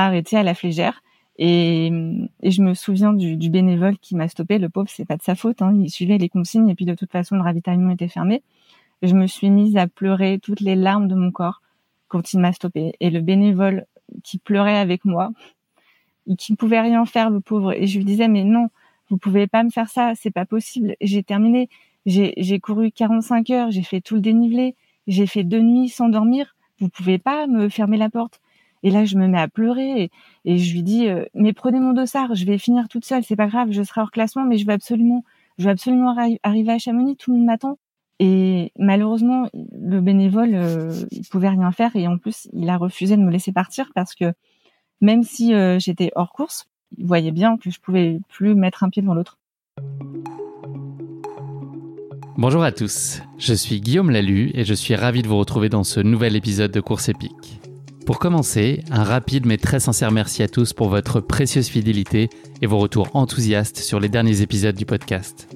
arrêté à la flégère. Et, je me souviens du, du bénévole qui m'a stoppé. Le pauvre, c'est pas de sa faute. Hein. Il suivait les consignes et puis de toute façon, le ravitaillement était fermé. Je me suis mise à pleurer toutes les larmes de mon corps quand il m'a stoppé. Et le bénévole qui pleurait avec moi, et qui ne pouvait rien faire, le pauvre. Et je lui disais, mais non, vous pouvez pas me faire ça, c'est pas possible. J'ai terminé. J'ai couru 45 heures, j'ai fait tout le dénivelé, j'ai fait deux nuits sans dormir. Vous pouvez pas me fermer la porte. Et là, je me mets à pleurer et, je lui dis, euh, mais prenez mon dossard, je vais finir toute seule, c'est pas grave, je serai hors classement, mais je veux absolument, je absolument arriver à Chamonix, tout le monde m'attend. Et malheureusement, le bénévole, euh, il pouvait rien faire et en plus, il a refusé de me laisser partir parce que même si euh, j'étais hors course, il voyait bien que je pouvais plus mettre un pied devant l'autre. Bonjour à tous, je suis Guillaume Lalu et je suis ravi de vous retrouver dans ce nouvel épisode de Course épique. Pour commencer, un rapide mais très sincère merci à tous pour votre précieuse fidélité et vos retours enthousiastes sur les derniers épisodes du podcast.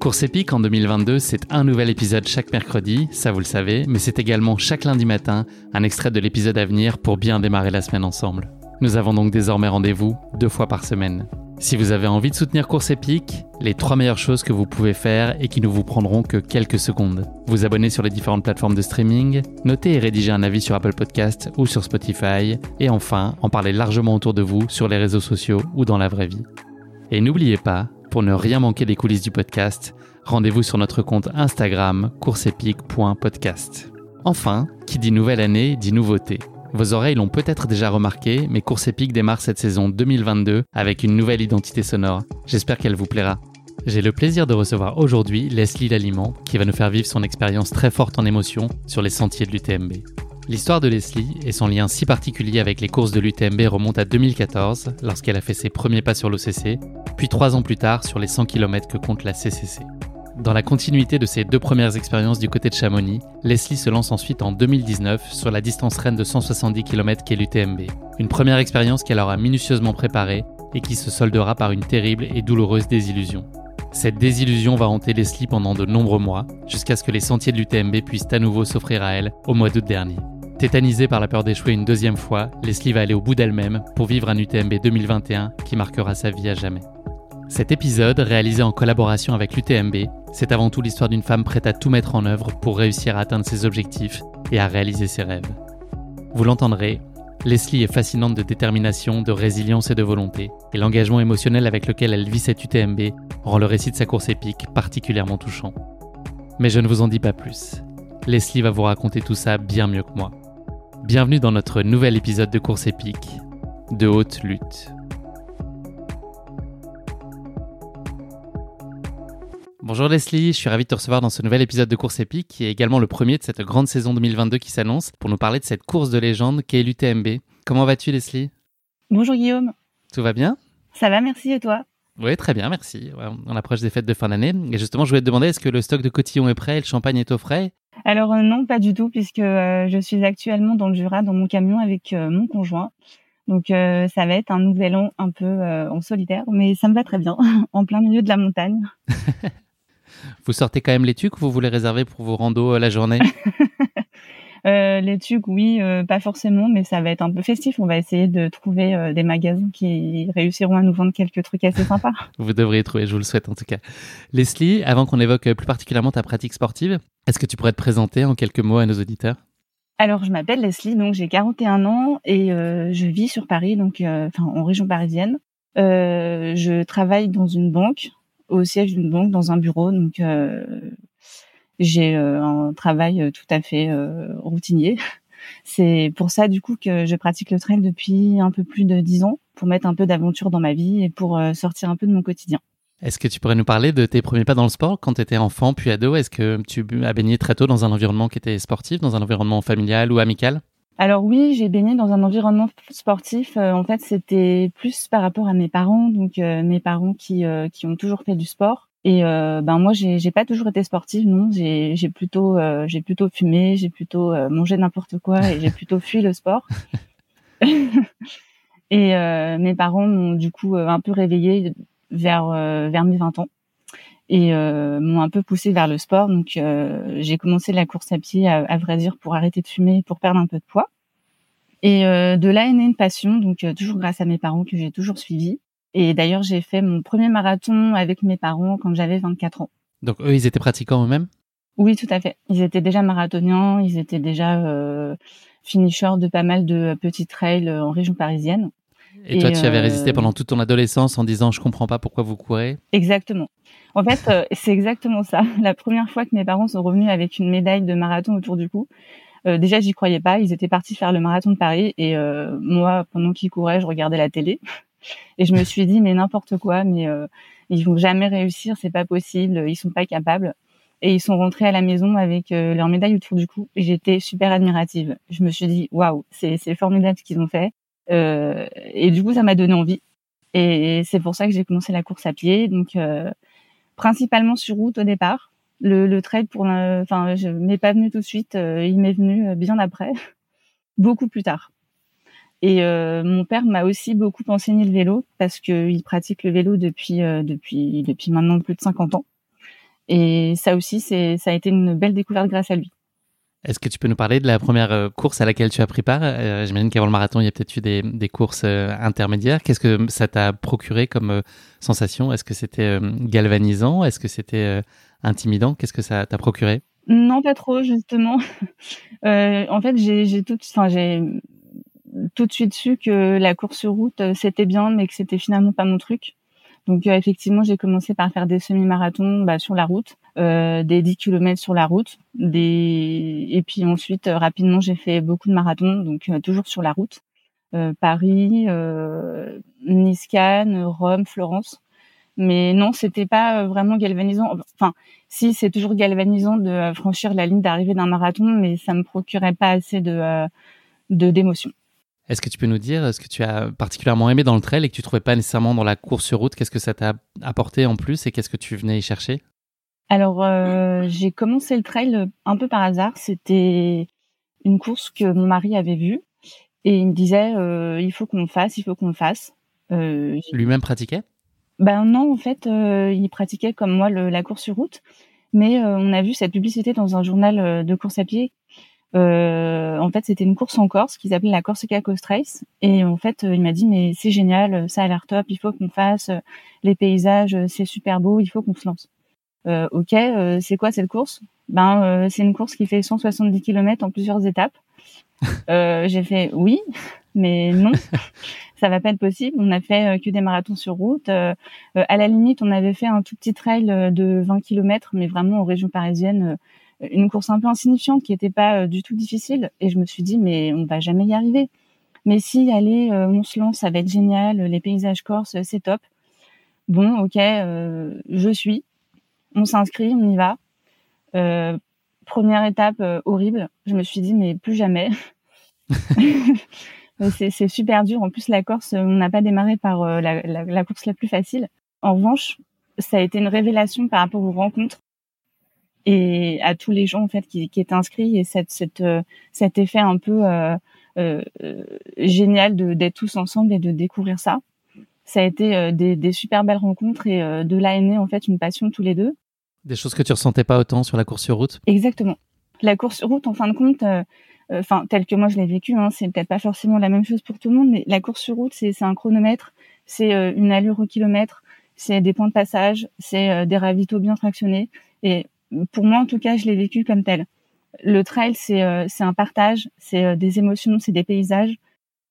Course épique en 2022, c'est un nouvel épisode chaque mercredi, ça vous le savez, mais c'est également chaque lundi matin un extrait de l'épisode à venir pour bien démarrer la semaine ensemble. Nous avons donc désormais rendez-vous deux fois par semaine. Si vous avez envie de soutenir Course Épique, les trois meilleures choses que vous pouvez faire et qui ne vous prendront que quelques secondes. Vous abonner sur les différentes plateformes de streaming, noter et rédiger un avis sur Apple Podcast ou sur Spotify, et enfin en parler largement autour de vous sur les réseaux sociaux ou dans la vraie vie. Et n'oubliez pas, pour ne rien manquer des coulisses du podcast, rendez-vous sur notre compte Instagram courseepique.podcast. Enfin, qui dit nouvelle année dit nouveauté. Vos oreilles l'ont peut-être déjà remarqué, mais Course Épique démarre cette saison 2022 avec une nouvelle identité sonore. J'espère qu'elle vous plaira. J'ai le plaisir de recevoir aujourd'hui Leslie Laliment, qui va nous faire vivre son expérience très forte en émotion sur les sentiers de l'UTMB. L'histoire de Leslie et son lien si particulier avec les courses de l'UTMB remonte à 2014, lorsqu'elle a fait ses premiers pas sur l'OCC, puis trois ans plus tard sur les 100 km que compte la CCC. Dans la continuité de ses deux premières expériences du côté de Chamonix, Leslie se lance ensuite en 2019 sur la distance reine de 170 km qu'est l'UTMB. Une première expérience qu'elle aura minutieusement préparée et qui se soldera par une terrible et douloureuse désillusion. Cette désillusion va hanter Leslie pendant de nombreux mois, jusqu'à ce que les sentiers de l'UTMB puissent à nouveau s'offrir à elle au mois d'août dernier. Tétanisée par la peur d'échouer une deuxième fois, Leslie va aller au bout d'elle-même pour vivre un UTMB 2021 qui marquera sa vie à jamais. Cet épisode, réalisé en collaboration avec l'UTMB, c'est avant tout l'histoire d'une femme prête à tout mettre en œuvre pour réussir à atteindre ses objectifs et à réaliser ses rêves. Vous l'entendrez, Leslie est fascinante de détermination, de résilience et de volonté, et l'engagement émotionnel avec lequel elle vit cette UTMB rend le récit de sa course épique particulièrement touchant. Mais je ne vous en dis pas plus. Leslie va vous raconter tout ça bien mieux que moi. Bienvenue dans notre nouvel épisode de course épique, de haute lutte. Bonjour Leslie, je suis ravi de te recevoir dans ce nouvel épisode de Course Épique, qui est également le premier de cette grande saison 2022 qui s'annonce, pour nous parler de cette course de légende qu'est l'UTMB. Comment vas-tu Leslie? Bonjour Guillaume. Tout va bien? Ça va, merci et toi? Oui, très bien, merci. on approche des fêtes de fin d'année. Et justement, je voulais te demander, est-ce que le stock de cotillon est prêt et le champagne est au frais? Alors euh, non, pas du tout, puisque euh, je suis actuellement dans le Jura, dans mon camion avec euh, mon conjoint. Donc ça va être un nouvel an un peu en solitaire, mais ça me va très bien, en plein milieu de la montagne. Vous sortez quand même les tucs ou vous voulez réserver pour vos randos euh, la journée? Euh, Les tucs, oui, euh, pas forcément, mais ça va être un peu festif. On va essayer de trouver des magasins qui réussiront à nous vendre quelques trucs assez sympas. vous devriez trouver, je vous le souhaite en tout cas. Leslie, avant qu'on évoque plus particulièrement ta pratique sportive, est-ce que tu pourrais te présenter en quelques mots à nos auditeurs? Alors, je m'appelle Leslie, donc j'ai 41 ans et je vis sur Paris, donc enfin en région parisienne. je travaille dans une banque au siège d'une banque dans un bureau. Donc euh, j'ai euh, un travail euh, tout à fait routinier. C'est pour ça du coup que je pratique le trail depuis un peu plus de dix ans pour mettre un peu d'aventure dans ma vie et pour sortir un peu de mon quotidien. Est-ce que tu pourrais nous parler de tes premiers pas dans le sport quand tu étais enfant puis ado? Est-ce que tu as baigné très tôt dans un environnement qui était sportif, dans un environnement familial ou amical? Alors oui, j'ai baigné dans un environnement sportif. Euh, en fait, c'était plus par rapport à mes parents, donc euh, mes parents qui euh, qui ont toujours fait du sport. Et ben moi, j'ai j'ai pas toujours été sportive, non. J'ai j'ai plutôt j'ai plutôt fumé, j'ai plutôt mangé n'importe quoi et j'ai plutôt fui le sport. et mes parents m'ont du coup un peu réveillée vers vers mes 20 ans et m'ont un peu poussé vers le sport. Donc j'ai commencé la course à pied, à, à, vrai dire, pour arrêter de fumer, pour perdre un peu de poids. Et de là est née une passion, donc toujours grâce à mes parents que j'ai toujours suivi. Et d'ailleurs, j'ai fait mon premier marathon avec mes parents quand j'avais 24 ans. Donc eux, ils étaient pratiquants eux-mêmes? Oui, tout à fait. Ils étaient déjà marathoniens, ils étaient déjà euh, finishers de pas mal de petits trails en région parisienne. Et, toi, tu avais résisté pendant toute ton adolescence en disant je comprends pas pourquoi vous courez? Exactement. En fait, c'est exactement ça. La première fois que mes parents sont revenus avec une médaille de marathon autour du cou, euh, déjà j'y croyais pas. Ils étaient partis faire le marathon de Paris et euh, moi, pendant qu'ils couraient, je regardais la télé. Et je me suis dit, mais n'importe quoi, mais euh, ils vont jamais réussir, c'est pas possible, ils sont pas capables. Et ils sont rentrés à la maison avec euh, leur médaille autour du cou. Et j'étais super admirative. Je me suis dit, waouh, c'est formidable ce qu'ils ont fait. Euh, et du coup, ça m'a donné envie. Et c'est pour ça que j'ai commencé la course à pied. Donc, euh, principalement sur route au départ. Le, le pour, enfin, je m'est pas venu tout de suite. Euh, il m'est venu bien après, beaucoup plus tard. Et euh, mon père m'a aussi beaucoup enseigné le vélo parce qu'il pratique le vélo depuis euh, depuis depuis maintenant plus de 50 ans. Et ça aussi, c'est ça a été une belle découverte grâce à lui. Est-ce que tu peux nous parler de la première euh, course à laquelle tu as pris part? J'imagine qu'avant le marathon, il y a peut-être eu des, courses intermédiaires. Qu'est-ce que ça t'a procuré comme sensation? Est-ce que c'était galvanisant? Est-ce que c'était intimidant? Qu'est-ce que ça t'a procuré? Non, pas trop, justement. en fait, j'ai tout, tout de suite su que la course sur route euh, c'était bien, mais que c'était finalement pas mon truc. Donc euh, effectivement, j'ai commencé par faire des semi-marathons bah, sur la route, euh, des 10 km sur la route, et puis ensuite rapidement j'ai fait beaucoup de marathons, donc toujours sur la route. Paris, Nice, Cannes, Rome, Florence. Mais non, c'était pas vraiment galvanisant. Enfin, si c'est toujours galvanisant de franchir la ligne d'arrivée d'un marathon, mais ça me procurait pas assez de de d'émotion. Est-ce que tu peux nous dire ce que tu as particulièrement aimé dans le trail et que tu trouvais pas nécessairement dans la course sur route? Qu'est-ce que ça t'a apporté en plus et qu'est-ce que tu venais y chercher? Alors, euh, j'ai commencé le trail un peu par hasard. C'était une course que mon mari avait vue et il me disait euh, il faut qu'on fasse, il faut qu'on fasse. Euh, Lui-même pratiquait? Ben non, en fait, il pratiquait comme moi la course sur route, mais on a vu cette publicité dans un journal de course à pied euh, en fait, c'était une course en Corse qui s'appelait la Corsica Coast Race. Et en fait, il m'a dit, mais c'est génial, ça a l'air top, il faut qu'on fasse. Les paysages, c'est super beau, il faut qu'on se lance. Euh, ok, euh, c'est quoi cette course? Ben, euh, c'est une course qui fait 170 km en plusieurs étapes. J'ai fait oui, mais non, ça va pas être possible. On a fait que des marathons sur route. à la limite, on avait fait un tout petit trail de 20 km, mais vraiment en région parisienne une course un peu insignifiante qui n'était pas euh, du tout difficile. Et je me suis dit, mais on va jamais y arriver. Mais si, allez, euh, on se lance, ça va être génial. Les paysages corses, c'est top. Bon, ok, euh, je suis. On s'inscrit, on y va. première étape horrible. Je me suis dit, mais plus jamais. c'est super dur. En plus, la Corse, on n'a pas démarré par la, la, course la plus facile. En revanche, ça a été une révélation par rapport aux rencontres et à tous les gens en fait qui, qui étaient inscrits et cette, cette, euh, cet effet un peu euh, euh, génial de d'être tous ensemble et de découvrir ça. Ça a été des, des super belles rencontres et de là est née en fait une passion tous les deux. Des choses que tu ressentais pas autant sur la course sur route. Exactement. La course sur route, en fin de compte, enfin telle que moi je l'ai vécu, hein, c'est peut-être pas forcément la même chose pour tout le monde, mais la course sur route, c'est un chronomètre, c'est une allure au kilomètre, c'est des points de passage, c'est des ravitaux bien fractionnés. Et pour moi en tout cas, je l'ai vécu comme tel. Le trail, c'est euh, un partage, c'est euh, des émotions, c'est des paysages,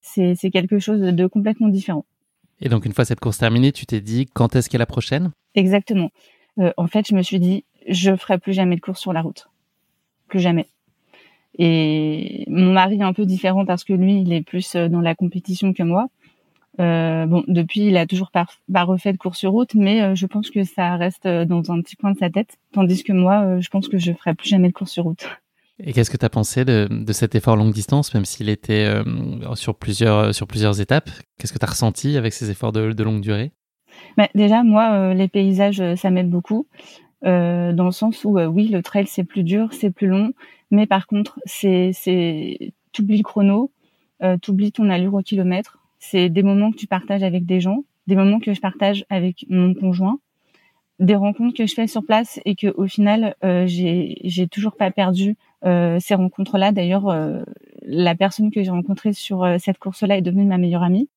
c'est c'est quelque chose de complètement différent. Et donc une fois cette course terminée, tu t'es dit quand est-ce qu'est la prochaine? Exactement. Euh, en fait, je me suis dit je ferai plus jamais de course sur la route, plus jamais. Et mon mari est un peu différent parce que lui, il est plus dans la compétition que moi. Euh, bon, depuis, il a toujours pas, refait de course sur route, mais euh, je pense que ça reste euh, dans un petit coin de sa tête. Tandis que moi, je pense que je ferai plus jamais de course sur route. Et qu'est-ce que tu as pensé de, cet effort longue distance, même s'il était sur, plusieurs, étapes? Qu'est-ce que tu as ressenti avec ces efforts de longue durée? Bah, Déjà, moi, les paysages, ça m'aide beaucoup. dans le sens où, oui, le trail, c'est plus dur, c'est plus long, mais par contre, c'est, c'est, t'oublies le chrono, t'oublies ton allure au kilomètre, c'est des moments que tu partages avec des gens, des moments que je partage avec mon conjoint, des rencontres que je fais sur place et que au final euh, j'ai j'ai toujours pas perdu euh, ces rencontres là d'ailleurs euh, la personne que j'ai rencontrée sur cette course-là est devenue ma meilleure amie.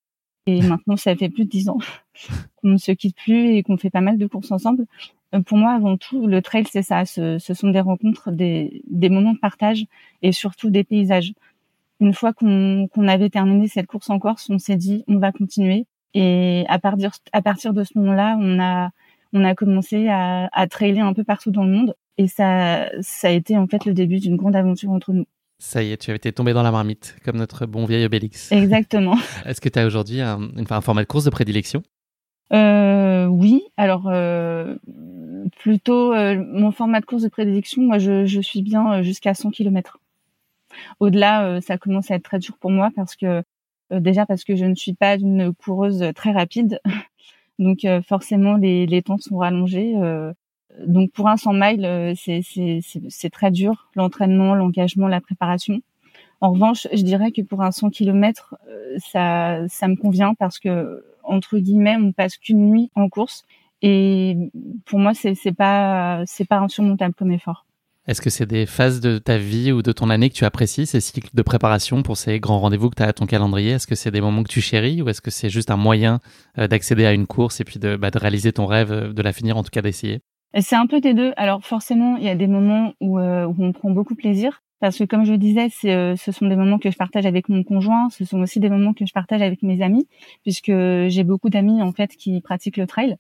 Et maintenant, ça fait plus de dix ans qu'on ne se quitte plus et qu'on fait pas mal de courses ensemble. Pour moi, avant tout, le trail, c'est ça. Ce, ce, sont des rencontres, des, des moments de partage et surtout des paysages. Une fois qu'on avait terminé cette course en Corse, on s'est dit, on va continuer. Et à partir, à partir de ce moment-là, on a, on a commencé à, à trailer un peu partout dans le monde. Et ça, ça a été en fait le début d'une grande aventure entre nous. Ça y est, tu avais été tombé dans la marmite, comme notre bon vieil Obélix. Exactement. Est-ce que tu as aujourd'hui un, un, format de course de prédilection? Euh, Oui, alors euh, plutôt euh, mon format de course de prédilection, moi je, je suis bien euh, jusqu'à 100 km. Au-delà, euh, ça commence à être très dur pour moi parce que déjà parce que je ne suis pas une coureuse très rapide, donc forcément les, les temps sont rallongés donc pour un 100 miles, euh, c'est très dur, l'entraînement, l'engagement, la préparation. En revanche, je dirais que pour un 100 km, euh, ça, ça me convient parce que entre guillemets, on passe qu'une nuit en course et pour moi, c'est pas pas insurmontable comme effort. Est-ce que c'est des phases de ta vie ou de ton année que tu apprécies, ces cycles de préparation pour ces grands rendez-vous que tu as à ton calendrier? Est-ce que c'est des moments que tu chéris ou est-ce que c'est juste un moyen euh, d'accéder à une course et puis de, bah, de réaliser ton rêve, de la finir, en tout cas d'essayer? C'est un peu des deux. Alors forcément, il y a des moments où, euh, où on prend beaucoup plaisir. Parce que comme je disais, euh, ce sont des moments que je partage avec mon conjoint, ce sont aussi des moments que je partage avec mes amis, puisque j'ai beaucoup d'amis en fait qui pratiquent le trail.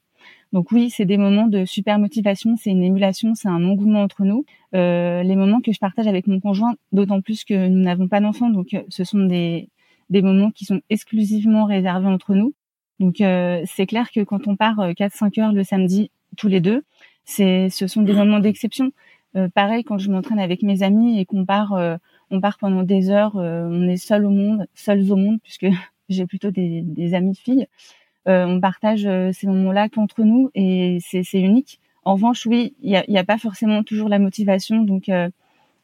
Donc oui, c'est des moments de super motivation, c'est une émulation, c'est un engouement entre nous. Euh, les moments que je partage avec mon conjoint, d'autant plus que nous n'avons pas d'enfants, donc euh, ce sont des, des moments qui sont exclusivement réservés entre nous. Donc euh, c'est clair que quand on part 4-5 heures le samedi tous les deux, c'est, ce sont des moments d'exception. Euh, pareil, quand je m'entraîne avec mes amis et qu'on part, euh, on part pendant des heures, euh, on est seul au monde, seuls au monde, puisque j'ai plutôt des, des amis filles. on partage ces moments-là qu'entre nous et c'est, c'est unique. En revanche, oui, il n'y a, y a, pas forcément toujours la motivation, donc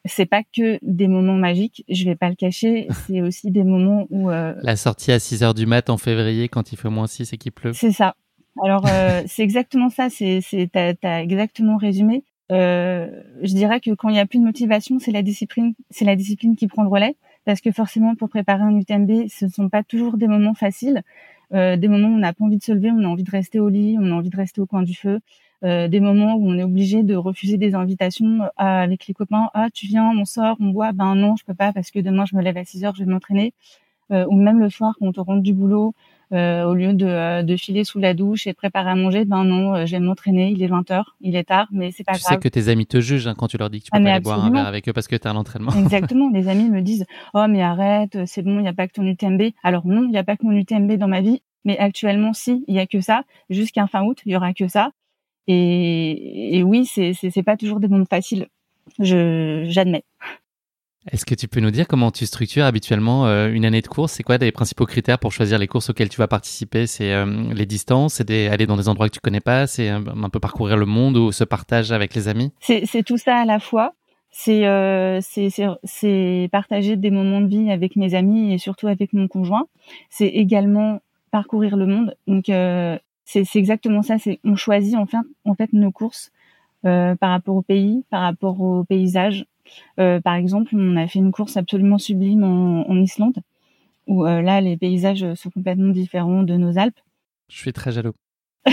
c'est pas que des moments magiques, je vais pas le cacher, c'est aussi des moments où... La sortie à 6 heures du mat en février quand il fait moins 6 et qu'il pleut. C'est ça, alors euh, c'est exactement ça, c'est c'est t'as as exactement résumé. Euh, je dirais que quand il y a plus de motivation, c'est la discipline, c'est la discipline qui prend le relais, parce que forcément pour préparer un UTMB, ce ne sont pas toujours des moments faciles, euh, des moments où on n'a pas envie de se lever, on a envie de rester au lit, on a envie de rester au coin du feu, euh, des moments où on est obligé de refuser des invitations avec les copains. Ah tu viens, on sort, on boit, ben non je peux pas parce que demain je me lève à 6 heures, je vais m'entraîner. Euh, ou même le soir quand on rentre du boulot, euh, au lieu de, euh, de, filer sous la douche et de préparer à manger, ben non, euh, vais m'entraîner, il est 20h, il est tard, mais c'est pas grave. Tu sais que tes amis te jugent hein, quand tu leur dis que tu peux ah, pas aller boire un verre avec eux parce que tu as un entraînement. Exactement, les amis me disent « Oh mais arrête, c'est bon, il n'y a pas que ton UTMB. » Alors non, il n'y a pas que mon UTMB dans ma vie, mais actuellement si, il y a que ça. Jusqu'à fin août, il y aura que ça. Et, et oui, c'est c'est pas toujours des moments faciles, je j'admets. Est-ce que tu peux nous dire comment tu structures habituellement euh, une année de course? C'est quoi les principaux critères pour choisir les courses auxquelles tu vas participer? C'est euh, les distances, c'est aller dans des endroits que tu connais pas, c'est un, peu parcourir le monde ou se partage avec les amis? C'est tout ça à la fois. C'est euh, partager des moments de vie avec mes amis et surtout avec mon conjoint. C'est également parcourir le monde. Donc euh, c'est exactement ça. On choisit en fait en fait nos courses par rapport au pays, par rapport au paysage euh, par exemple, on a fait une course absolument sublime en, Islande, où euh, là, les paysages sont complètement différents de nos Alpes. Je suis très jaloux.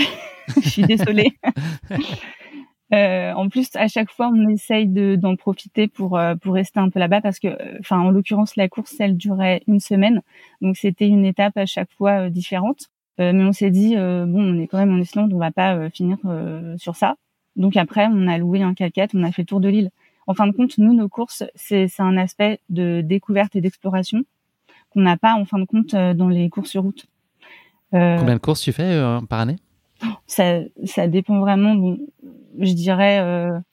Je suis désolée. Euh, en plus, à chaque fois, on essaye d'en profiter pour pour rester un peu là-bas parce que, enfin, en l'occurrence, la course, elle durait une semaine, donc c'était une étape à chaque fois différente. mais on s'est dit, bon, on est quand même en Islande, on va pas finir sur ça. Donc après, on a loué un 4 on a fait le tour de l'île en fin de compte, nous, nos courses, c'est un aspect de découverte et d'exploration qu'on n'a pas, en fin de compte, euh, dans les courses sur route. Euh, Combien de courses tu fais euh, par année? Ça, ça dépend vraiment. je dirais.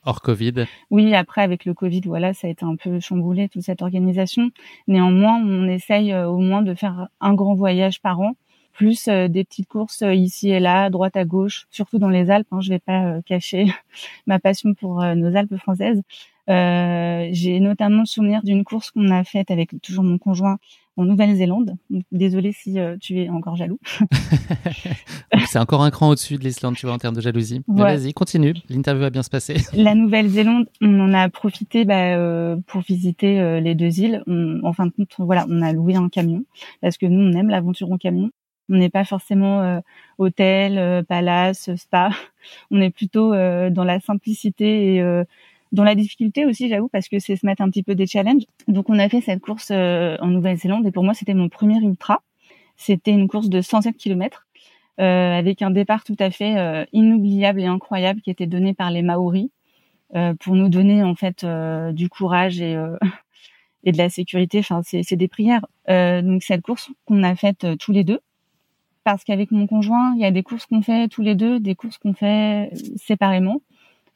Hors Covid. Oui, après avec le Covid, voilà, ça a été un peu chamboulé toute cette organisation. Néanmoins, on essaye au moins de faire un grand voyage par an, plus des petites courses ici et là, droite à gauche, surtout dans les Alpes. Hein, je vais pas cacher ma passion pour nos Alpes françaises. J'ai notamment souvenir d'une course qu'on a faite avec toujours mon conjoint en Nouvelle-Zélande. Désolée si euh, tu es encore jaloux. c'est encore un cran au-dessus de l'Islande, tu vois, en termes de jalousie. Vas-y, continue. L'interview va bien se passer. La Nouvelle-Zélande, on en a profité bah, euh, pour visiter euh, les deux îles. en fin de compte, voilà, on a loué un camion parce que nous, on aime l'aventure en camion. On n'est pas forcément hôtel, palace, spa. On est plutôt dans la simplicité et dans la difficulté aussi, j'avoue, parce que c'est se mettre un petit peu des challenges. Donc, on a fait cette course euh, en Nouvelle-Zélande et pour moi, c'était mon premier ultra. C'était une course de 107 km euh, avec un départ tout à fait euh, inoubliable et incroyable qui était donné par les Maoris euh, pour nous donner en fait du courage et et de la sécurité. Enfin, c'est des prières. donc, cette course qu'on a faite tous les deux, parce qu'avec mon conjoint, il y a des courses qu'on fait tous les deux, des courses qu'on fait séparément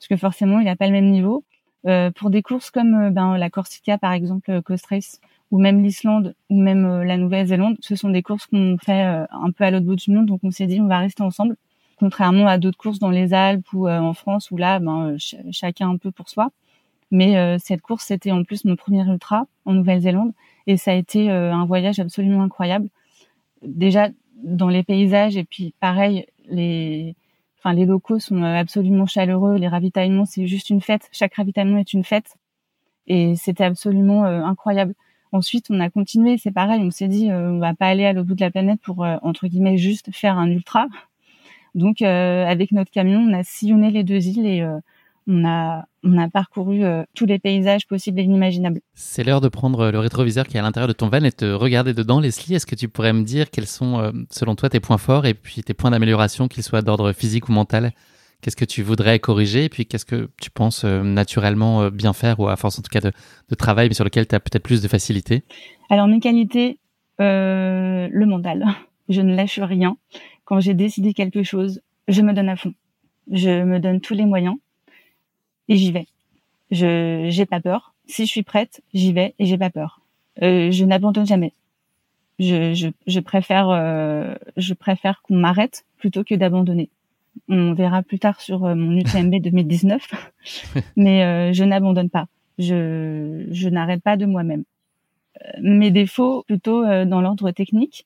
parce que forcément, il n'a pas le même niveau. Euh, pour des courses comme euh, ben, la Corsica, par exemple, euh, Coast Race, ou même l'Islande, ou même la Nouvelle-Zélande, ce sont des courses qu'on fait un peu à l'autre bout du monde, donc on s'est dit on va rester ensemble, contrairement à d'autres courses dans les Alpes ou en France, où là, ben, chacun un peu pour soi. Mais cette course, c'était en plus mon premier ultra en Nouvelle-Zélande, et ça a été un voyage absolument incroyable. Déjà dans les paysages, et puis pareil, les Enfin, les locaux sont euh, absolument chaleureux. Les ravitaillements, c'est juste une fête. Chaque ravitaillement est une fête. Et c'était absolument euh, incroyable. Ensuite, on a continué. C'est pareil. On s'est dit, euh, on va pas aller à l'autre bout de la planète pour entre guillemets juste faire un ultra. Donc, avec notre camion, on a sillonné les deux îles et on a on a parcouru euh, tous les paysages possibles et inimaginables. C'est l'heure de prendre le rétroviseur qui est à l'intérieur de ton van et de regarder dedans. Leslie, est-ce que tu pourrais me dire quels sont, euh, selon toi, tes points forts et puis tes points d'amélioration, qu'ils soient d'ordre physique ou mental? Qu'est-ce que tu voudrais corriger et puis qu'est-ce que tu penses euh, naturellement bien faire ou à force en tout cas de, de travail, mais sur lequel tu as peut-être plus de facilité? Alors mes qualités, le mental. Je ne lâche rien. Quand j'ai décidé quelque chose, je me donne à fond. Je me donne tous les moyens et j'y vais. Je j'ai pas peur. Si je suis prête, j'y vais et j'ai pas peur. Euh, je n'abandonne jamais. Je, je, je préfère euh, je préfère qu'on m'arrête plutôt que d'abandonner. On verra plus tard sur euh, mon UTMB 2019, mais euh, je n'abandonne pas. Je je n'arrête pas de moi-même. Euh, mes défauts plutôt dans l'ordre technique.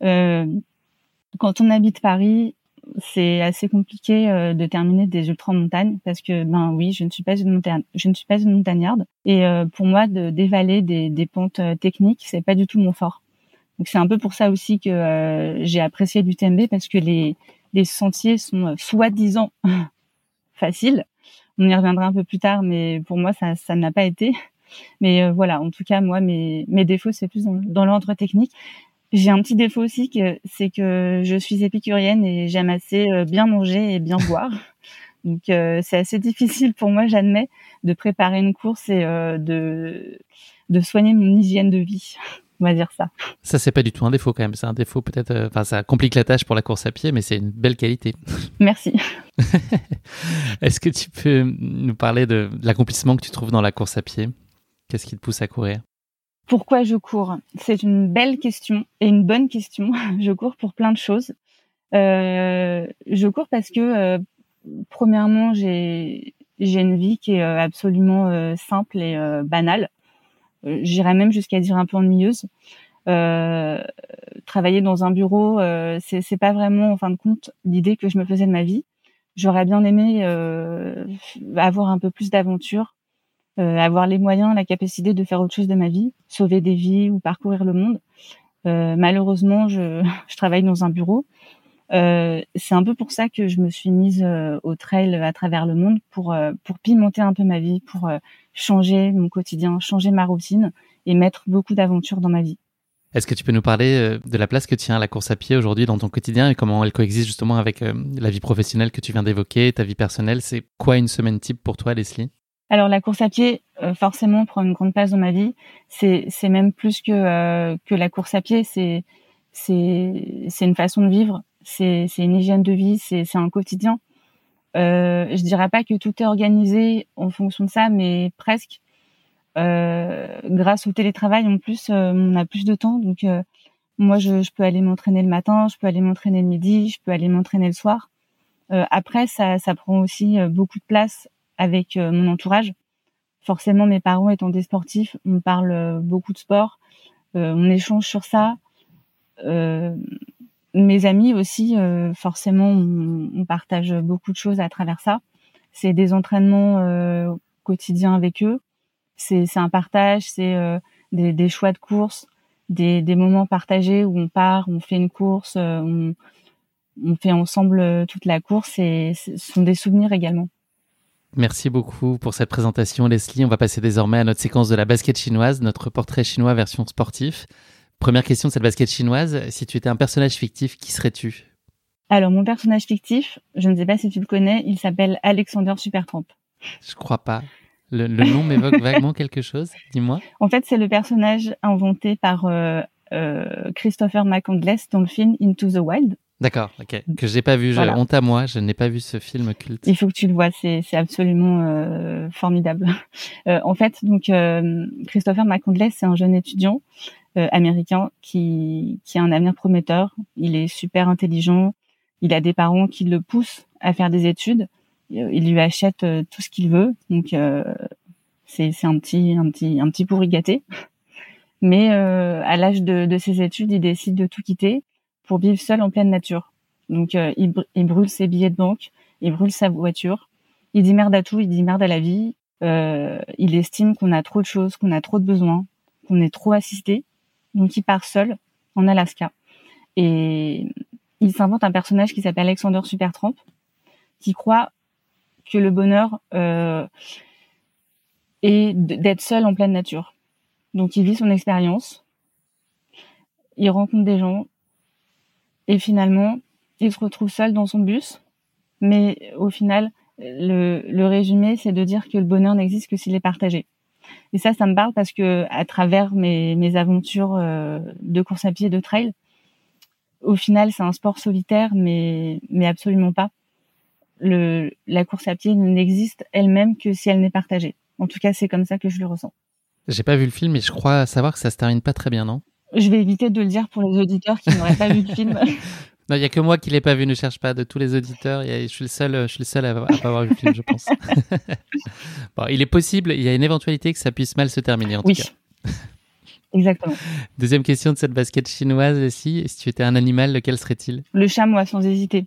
quand on habite Paris, c'est assez compliqué euh, de terminer des ultra-montagnes parce que ben oui, je ne suis pas une montagnarde et euh, pour moi de dévaler des, pentes euh, techniques, c'est pas du tout mon fort. Donc c'est un peu pour ça aussi que j'ai apprécié l'UTMB parce que les sentiers sont soi-disant faciles. On y reviendra un peu plus tard, mais pour moi ça n'a pas été. Mais voilà, en tout cas moi mes mes défauts c'est plus dans, dans l'ordre technique. J'ai un petit défaut aussi, que c'est que je suis épicurienne et j'aime assez euh, bien manger et bien boire. Donc euh, c'est assez difficile pour moi, j'admets, de préparer une course et euh, de de soigner mon hygiène de vie. On va dire ça. Ça c'est pas du tout un défaut quand même. C'est un défaut peut-être. Enfin, ça complique la tâche pour la course à pied, mais c'est une belle qualité. Merci. Est-ce que tu peux nous parler de l'accomplissement que tu trouves dans la course à pied? Qu'est-ce qui te pousse à courir? Pourquoi je cours? C'est une belle question et une bonne question. je cours pour plein de choses. Euh, je cours parce que, euh, premièrement, j'ai une vie qui est euh, absolument simple et banale. J'irais même jusqu'à dire un peu ennuyeuse. travailler dans un bureau, c'est c'est pas vraiment, en fin de compte, l'idée que je me faisais de ma vie. J'aurais bien aimé avoir un peu plus d'aventure, euh, avoir les moyens, la capacité de faire autre chose de ma vie, sauver des vies ou parcourir le monde. Euh, malheureusement, je, travaille dans un bureau. Euh, c'est un peu pour ça que je me suis mise au trail à travers le monde pour pour pimenter un peu ma vie, pour changer mon quotidien, changer ma routine et mettre beaucoup d'aventures dans ma vie. Est-ce que tu peux nous parler de la place que tient la course à pied aujourd'hui dans ton quotidien et comment elle coexiste justement avec la vie professionnelle que tu viens d'évoquer, ta vie personnelle? C'est quoi une semaine type pour toi, Leslie? Alors la course à pied, euh, forcément, prend une grande place dans ma vie. C'est même plus que euh, que la course à pied. C'est une façon de vivre. C'est une hygiène de vie. C'est un quotidien. Euh, je dirais pas que tout est organisé en fonction de ça, mais presque. Euh, grâce au télétravail, en plus, euh, on a plus de temps. Donc moi, je, je peux aller m'entraîner le matin, je peux aller m'entraîner le midi, je peux aller m'entraîner le soir. après, ça ça prend aussi beaucoup de place avec euh, mon entourage. forcément, mes parents étant des sportifs, on parle beaucoup de sport, on échange sur ça. mes amis aussi, forcément, on, partage beaucoup de choses à travers ça. C'est des entraînements quotidiens avec eux. C'est un partage, c'est des, des, choix de course, des, des, moments partagés où on part, on fait une course, on, on fait ensemble euh, toute la course et ce sont des souvenirs également. Merci beaucoup pour cette présentation, Leslie. On va passer désormais à notre séquence de la basket chinoise, notre portrait chinois version sportif. Première question de cette basket chinoise. Si tu étais un personnage fictif, qui serais-tu? Alors, mon personnage fictif, je ne sais pas si tu le connais, il s'appelle Alexander Supertramp. Je crois pas. Le, nom m'évoque vaguement quelque chose. Dis-moi. En fait, c'est le personnage inventé par euh, euh, Christopher McCandless dans le film Into the Wild. D'accord, ok. Que j'ai pas vu. Honte à moi, je n'ai pas vu ce film culte. Il faut que tu le vois, c'est absolument euh, formidable. Euh, en fait, donc euh, Christopher McCandless, c'est un jeune étudiant euh, américain qui qui a un avenir prometteur. Il est super intelligent. Il a des parents qui le poussent à faire des études. Il lui achète tout ce qu'il veut. Donc c'est c'est un petit un petit un petit pourri gâté. Mais à l'âge de, de ses études, il décide de tout quitter pour vivre seul en pleine nature. Donc euh, il, brûle ses billets de banque, il brûle sa voiture, il dit merde à tout, il dit merde à la vie. Euh, il estime qu'on a trop de choses, qu'on a trop de besoins, qu'on est trop assisté. Donc il part seul en Alaska. Et il s'invente un personnage qui s'appelle Alexander Supertramp, qui croit que le bonheur euh, est d'être seul en pleine nature. Donc il vit son expérience, il rencontre des gens, et finalement, il se retrouve seul dans son bus. Mais au final, le, le résumé, c'est de dire que le bonheur n'existe que s'il est partagé. Et ça, ça me parle parce que à travers mes, mes aventures euh, de course à pied, de trail, au final, c'est un sport solitaire, mais, mais absolument pas. Le, la course à pied n'existe elle-même que si elle n'est partagée. En tout cas, c'est comme ça que je le ressens. J'ai pas vu le film, mais je crois savoir que ça se termine pas très bien, non? Je vais éviter de le dire pour les auditeurs qui n'auraient pas vu le film. Non, il y a que moi qui l'ai pas vu. Ne cherche pas de tous les auditeurs. je suis le seul, je suis le seul à, pas avoir vu le film, je pense. bon, il est possible. Il y a une éventualité que ça puisse mal se terminer en oui. tout cas. Exactement. Deuxième question de cette basket chinoise aussi. Si tu étais un animal, lequel serait-il? Le chamois, sans hésiter.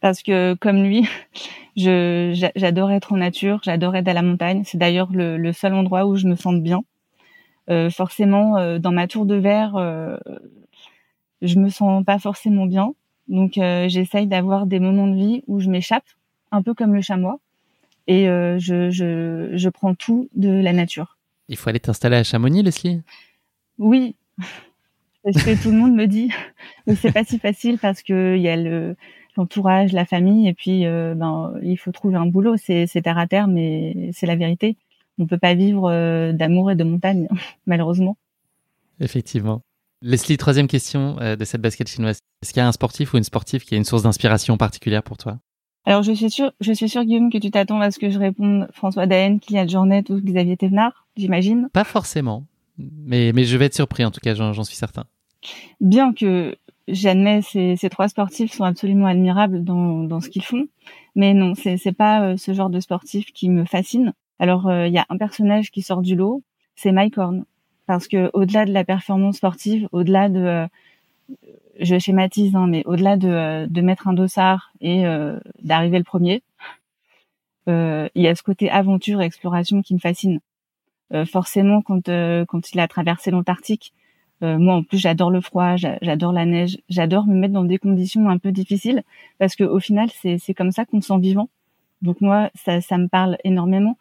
Parce que comme lui, j'adore être en nature, j'adore être à la montagne. C'est d'ailleurs le, le, seul endroit où je me sens bien. Euh, forcément euh, dans ma tour de verre, euh, je me sens pas forcément bien. Donc j'essaye d'avoir des moments de vie où je m'échappe, un peu comme le chamois, et je, je, je prends tout de la nature. Il faut aller t'installer à Chamonix, Leslie? Oui, parce que tout le monde me dit, mais c'est pas si facile parce que il y a le l'entourage, la famille, et puis ben il faut trouver un boulot. C'est c'est terre à terre, mais c'est la vérité on peut pas vivre euh, d'amour et de montagne, malheureusement. Effectivement. Leslie, troisième question euh, de cette basket chinoise. Est-ce qu'il y a un sportif ou une sportive qui a une source d'inspiration particulière pour toi? Alors, je suis sûr, je suis sûr, Guillaume, que tu t'attends à ce que je réponde François Daen, Kylian Jornet ou Xavier Thévenard, j'imagine. Pas forcément, mais, mais je vais être surpris, en tout cas, j'en suis certain. Bien que j'admets ces, ces trois sportifs sont absolument admirables dans, dans ce qu'ils font, mais non, c'est c'est pas euh, ce genre de sportif qui me fascine. Alors, euh, il y a un personnage qui sort du lot, c'est Mike Horn. Parce que au-delà de la performance sportive, au-delà de, euh, je schématise, hein, mais au-delà de, euh, de mettre un dossard et d'arriver le premier, il y a ce côté aventure et exploration qui me fascine. forcément, quand quand il a traversé l'Antarctique, moi en plus j'adore le froid, j'adore la neige, j'adore me mettre dans des conditions un peu difficiles parce que au final c'est c'est comme ça qu'on se sent vivant. Donc moi ça me parle énormément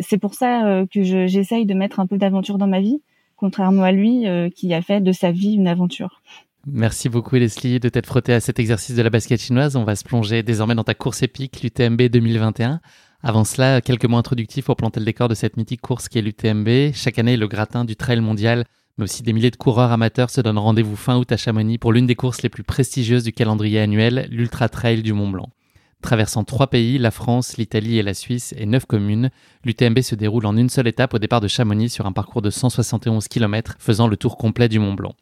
c'est pour ça euh, que j'essaye de mettre un peu d'aventure dans ma vie, contrairement à lui euh, qui a fait de sa vie une aventure. Merci beaucoup Leslie de t'être frottée à cet exercice de la basket chinoise. On va se plonger désormais dans ta course épique, l'UTMB 2021. Avant cela, quelques mots introductifs pour planter le décor de cette mythique course qui est l'UTMB. Chaque année, le gratin du trail mondial, mais aussi des milliers de coureurs amateurs se donnent rendez-vous fin août à Chamonix pour l'une des courses les plus prestigieuses du calendrier annuel, l'Ultra Trail du Mont Blanc. Traversant trois pays, la France, l'Italie et la Suisse, et neuf communes, l'UTMB se déroule en une seule étape au départ de Chamonix sur un parcours de 171 km faisant le tour complet du Mont Blanc.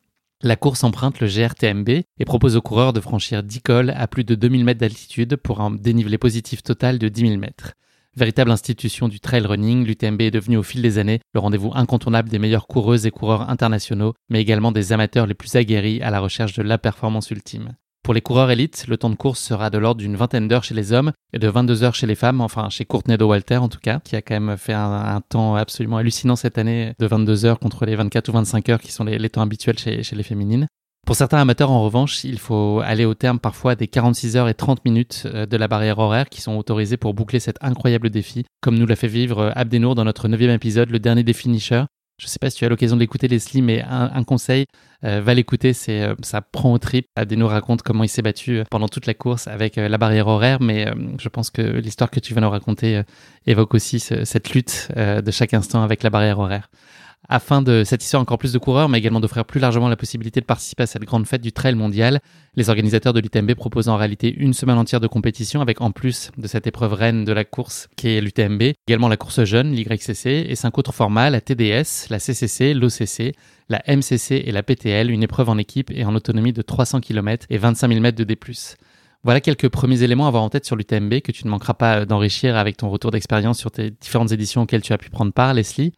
La course emprunte le GRTMB et propose aux coureurs de franchir 10 cols à plus de 2000 mètres d'altitude pour un dénivelé positif total de 10 000 mètres. Véritable institution du trail running, l'UTMB est devenu au fil des années le rendez-vous incontournable des meilleures coureuses et coureurs internationaux, mais également des amateurs les plus aguerris à la recherche de la performance ultime. Pour les coureurs élites, le temps de course sera de l'ordre d'une vingtaine d'heures chez les hommes et de 22 heures chez les femmes, enfin chez Courtney de Walter en tout cas, qui a quand même fait un, temps absolument hallucinant cette année de 22 heures contre les 24 ou 25 heures qui sont les, temps habituels chez, les féminines. Pour certains amateurs, en revanche, il faut aller au terme parfois des 46 heures et 30 minutes euh, de la barrière horaire qui sont autorisées pour boucler cet incroyable défi, comme nous l'a fait vivre euh, Abdenour dans notre neuvième épisode, le dernier des finishers. Je ne sais pas si tu as l'occasion d'écouter Leslie, mais un, conseil, euh, va l'écouter, c'est ça prend au trip. Abdenour raconte comment il s'est battu pendant toute la course avec la barrière horaire, mais je pense que l'histoire que tu vas nous raconter évoque aussi cette lutte de chaque instant avec la barrière horaire afin de satisfaire encore plus de coureurs, mais également d'offrir plus largement la possibilité de participer à cette grande fête du trail mondial. Les organisateurs de l'UTMB proposent en réalité une semaine entière de compétition avec en plus de cette épreuve reine de la course qui est l'UTMB, également la course jeune, l'YCC, et cinq autres formats, la TDS, la CCC, l'OCC, la MCC et la PTL, une épreuve en équipe et en autonomie de 300 km et 25 000 mètres de D+. Voilà quelques premiers éléments à avoir en tête sur l'UTMB que tu ne manqueras pas d'enrichir avec ton retour d'expérience sur tes différentes éditions auxquelles tu as pu prendre part, Leslie.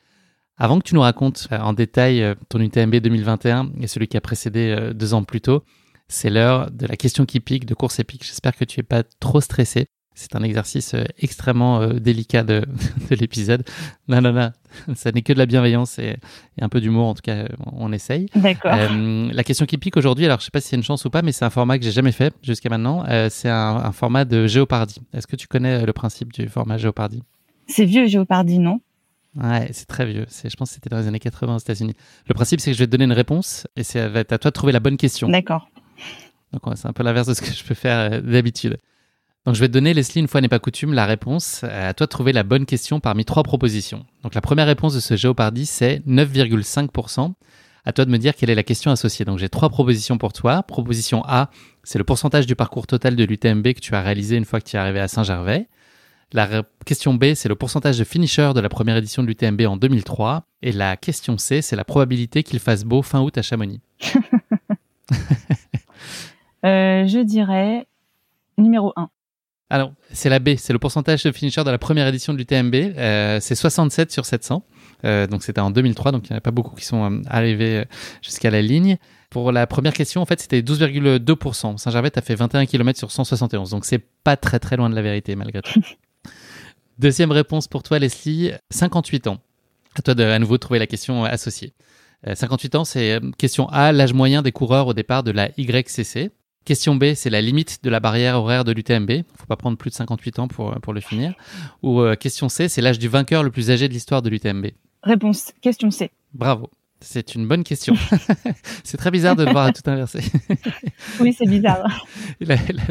Avant que tu nous racontes euh, en détail euh, ton UTMB 2021 et celui qui a précédé euh, deux ans plus tôt, c'est l'heure de la question qui pique, de course épique. J'espère que tu n'es pas trop stressé. C'est un exercice extrêmement délicat de, l'épisode. Non, non, non, ça n'est que de la bienveillance et, un peu d'humour. En tout cas, on essaye. D'accord. la question qui pique aujourd'hui, alors je ne sais pas si c'est une chance ou pas, mais c'est un format que j'ai jamais fait jusqu'à maintenant. c'est un, un, format de Géopardy. Est-ce que tu connais le principe du format Géopardy? C'est vieux Géopardy, non? Ouais, c'est très vieux. C'est, je pense que c'était dans les années 80 aux États-Unis. Le principe, c'est que je vais te donner une réponse et c'est à toi de trouver la bonne question. D'accord. Donc, c'est un peu l'inverse de ce que je peux faire euh, d'habitude. Donc, je vais te donner, Leslie, une fois n'est pas coutume, la réponse. À toi de trouver la bonne question parmi trois propositions. Donc, la première réponse de ce Géopardy, c'est 9,5%. À toi de me dire quelle est la question associée. Donc, j'ai trois propositions pour toi. Proposition A, c'est le pourcentage du parcours total de l'UTMB que tu as réalisé une fois que tu es arrivé à Saint-Gervais. La question B, c'est le pourcentage de finishers de la première édition de l'UTMB en 2003. Et la question C, c'est la probabilité qu'il fasse beau fin août à Chamonix. Euh, je dirais numéro 1. Alors, c'est la B, c'est le pourcentage de finishers de la première édition de l'UTMB. Euh, c'est 67 sur 700. Euh, donc c'était en 2003, donc il n'y en a pas beaucoup qui sont arrivés jusqu'à la ligne. Pour la première question, en fait, c'était 12,2%. Saint-Gervais a fait 21 km sur 171, donc c'est pas très très loin de la vérité malgré tout. Deuxième réponse pour toi, Leslie, 58 ans. À toi de à nouveau trouver la question associée. 58 euh, ans, c'est euh, question A, l'âge moyen des coureurs au départ de la YCC. Question B, c'est la limite de la barrière horaire de l'UTMB. Il ne faut pas prendre plus de 58 ans pour, pour le finir. Ou euh, question C, c'est l'âge du vainqueur le plus âgé de l'histoire de l'UTMB. Réponse, question C. Bravo. C'est une bonne question. c'est très bizarre de voir tout inversé. oui, c'est bizarre.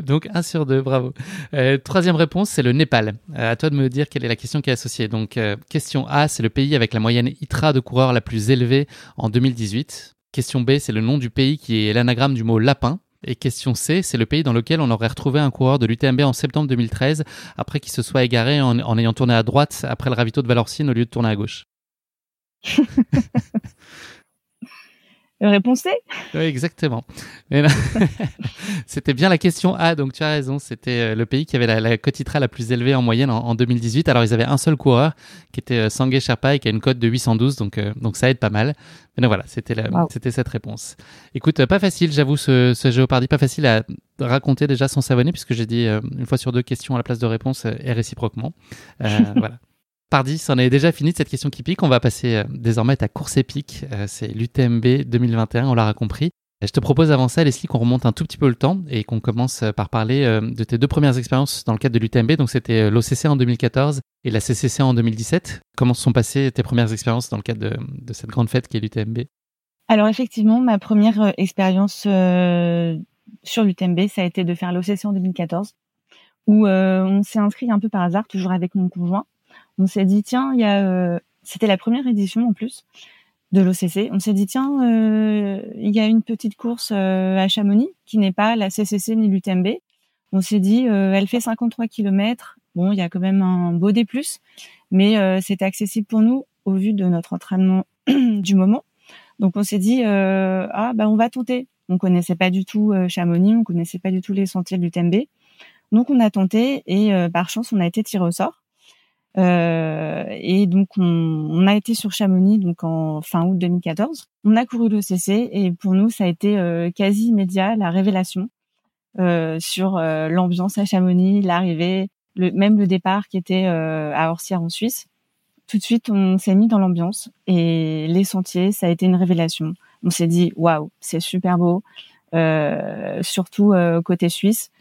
donc, 1 sur 2, bravo. Euh, troisième réponse, c'est le Népal. Euh, à toi de me dire quelle est la question qui est associée. Donc, euh, question A, c'est le pays avec la moyenne ITRA de coureurs la plus élevée en 2018. Question B, c'est le nom du pays qui est l'anagramme du mot lapin. Et question C, c'est le pays dans lequel on aurait retrouvé un coureur de l'UTMB en septembre 2013, après qu'il se soit égaré en, en ayant tourné à droite après le ravito de Valorcine au lieu de tourner à gauche. Réponse C Oui, exactement. c'était bien la question A, donc tu as raison. C'était euh, le pays qui avait la, la cote ITRA la plus élevée en moyenne en, 2018. Alors, ils avaient un seul coureur qui était euh, Sangé Sherpa et qui a une cote de 812, donc, euh, donc ça aide pas mal. Mais non, voilà, c'était c'était cette réponse. Écoute, pas facile, j'avoue, ce, ce Géopardy, pas facile à raconter déjà sans s'abonner, puisque j'ai dit une fois sur deux questions à la place de réponse et réciproquement. voilà. Pardi, c'en est déjà fini de cette question qui pique. On va passer euh, désormais à ta course épique. Euh, c'est l'UTMB 2021, on l'aura compris. Je te propose avant ça, Leslie, qu'on remonte un tout petit peu le temps et qu'on commence euh, par parler de tes deux premières expériences dans le cadre de l'UTMB. Donc, c'était l'OCC en 2014 et la CCC en 2017. Comment se sont passées tes premières expériences dans le cadre de, cette grande fête qui est l'UTMB Alors, effectivement, ma première expérience sur l'UTMB, ça a été de faire l'OCC en 2014, où on s'est inscrit un peu par hasard, toujours avec mon conjoint on s'est dit tiens, il y a, euh, c'était la première édition en plus de l'OCC. On s'est dit tiens, euh, il y a une petite course euh, à Chamonix qui n'est pas la CCC ni l'UTMB. On s'est dit elle fait 53 km. Bon, il y a quand même un beau D+, mais c'était accessible pour nous au vu de notre entraînement du moment. Donc on s'est dit ah ben on va tenter. On connaissait pas du tout Chamonix, on connaissait pas du tout les sentiers de l'UTMB. Donc on a tenté et par chance on a été tiré au sort. Et donc on, on, a été sur Chamonix donc en fin août 2014. On a couru le CC et pour nous ça a été quasi immédiat la révélation sur l'ambiance à Chamonix, l'arrivée, le, même le départ qui était à Orsières en Suisse tout de suite, on s'est mis dans l'ambiance et les sentiers, ça a été une révélation. On s'est dit, waouh, c'est super beau, euh, surtout euh, côté suisse.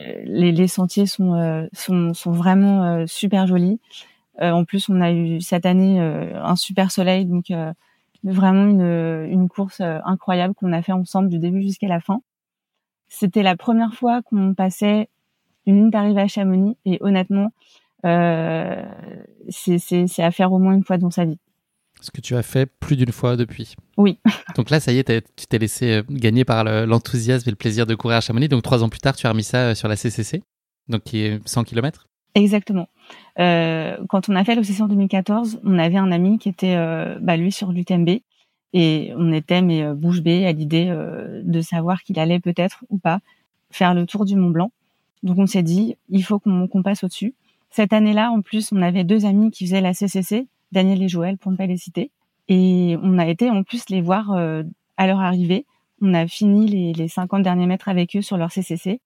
Euh, les, les sentiers sont, euh, sont, sont vraiment euh, super jolis. en plus, on a eu cette année un super soleil, donc vraiment une, une course incroyable qu'on a fait ensemble du début jusqu'à la fin. C'était la première fois qu'on passait une ligne d'arrivée à Chamonix et honnêtement, euh, c'est à faire au moins une fois dans sa vie. Ce que tu as fait plus d'une fois depuis. Oui. Donc là, ça y est, tu t'es laissé euh, gagner par l'enthousiasme et le plaisir de courir à Chamonix. Donc trois ans plus tard, tu as remis ça euh, sur la CCC, donc qui est 100 km. Exactement. Euh, quand on a fait en 2014, on avait un ami qui était, euh, bah, lui, sur l'UTMB. Et on était, mais bouche bée à l'idée de savoir qu'il allait peut-être ou pas faire le tour du Mont Blanc. Donc on s'est dit, il faut qu'on passe au-dessus. Cette année-là, en plus, on avait deux amis qui faisaient la CCC, Daniel et Joël, pour ne pas les citer. Et on a été en plus les voir euh, à leur arrivée. On a fini les, les 50 derniers mètres avec eux sur leur CCC.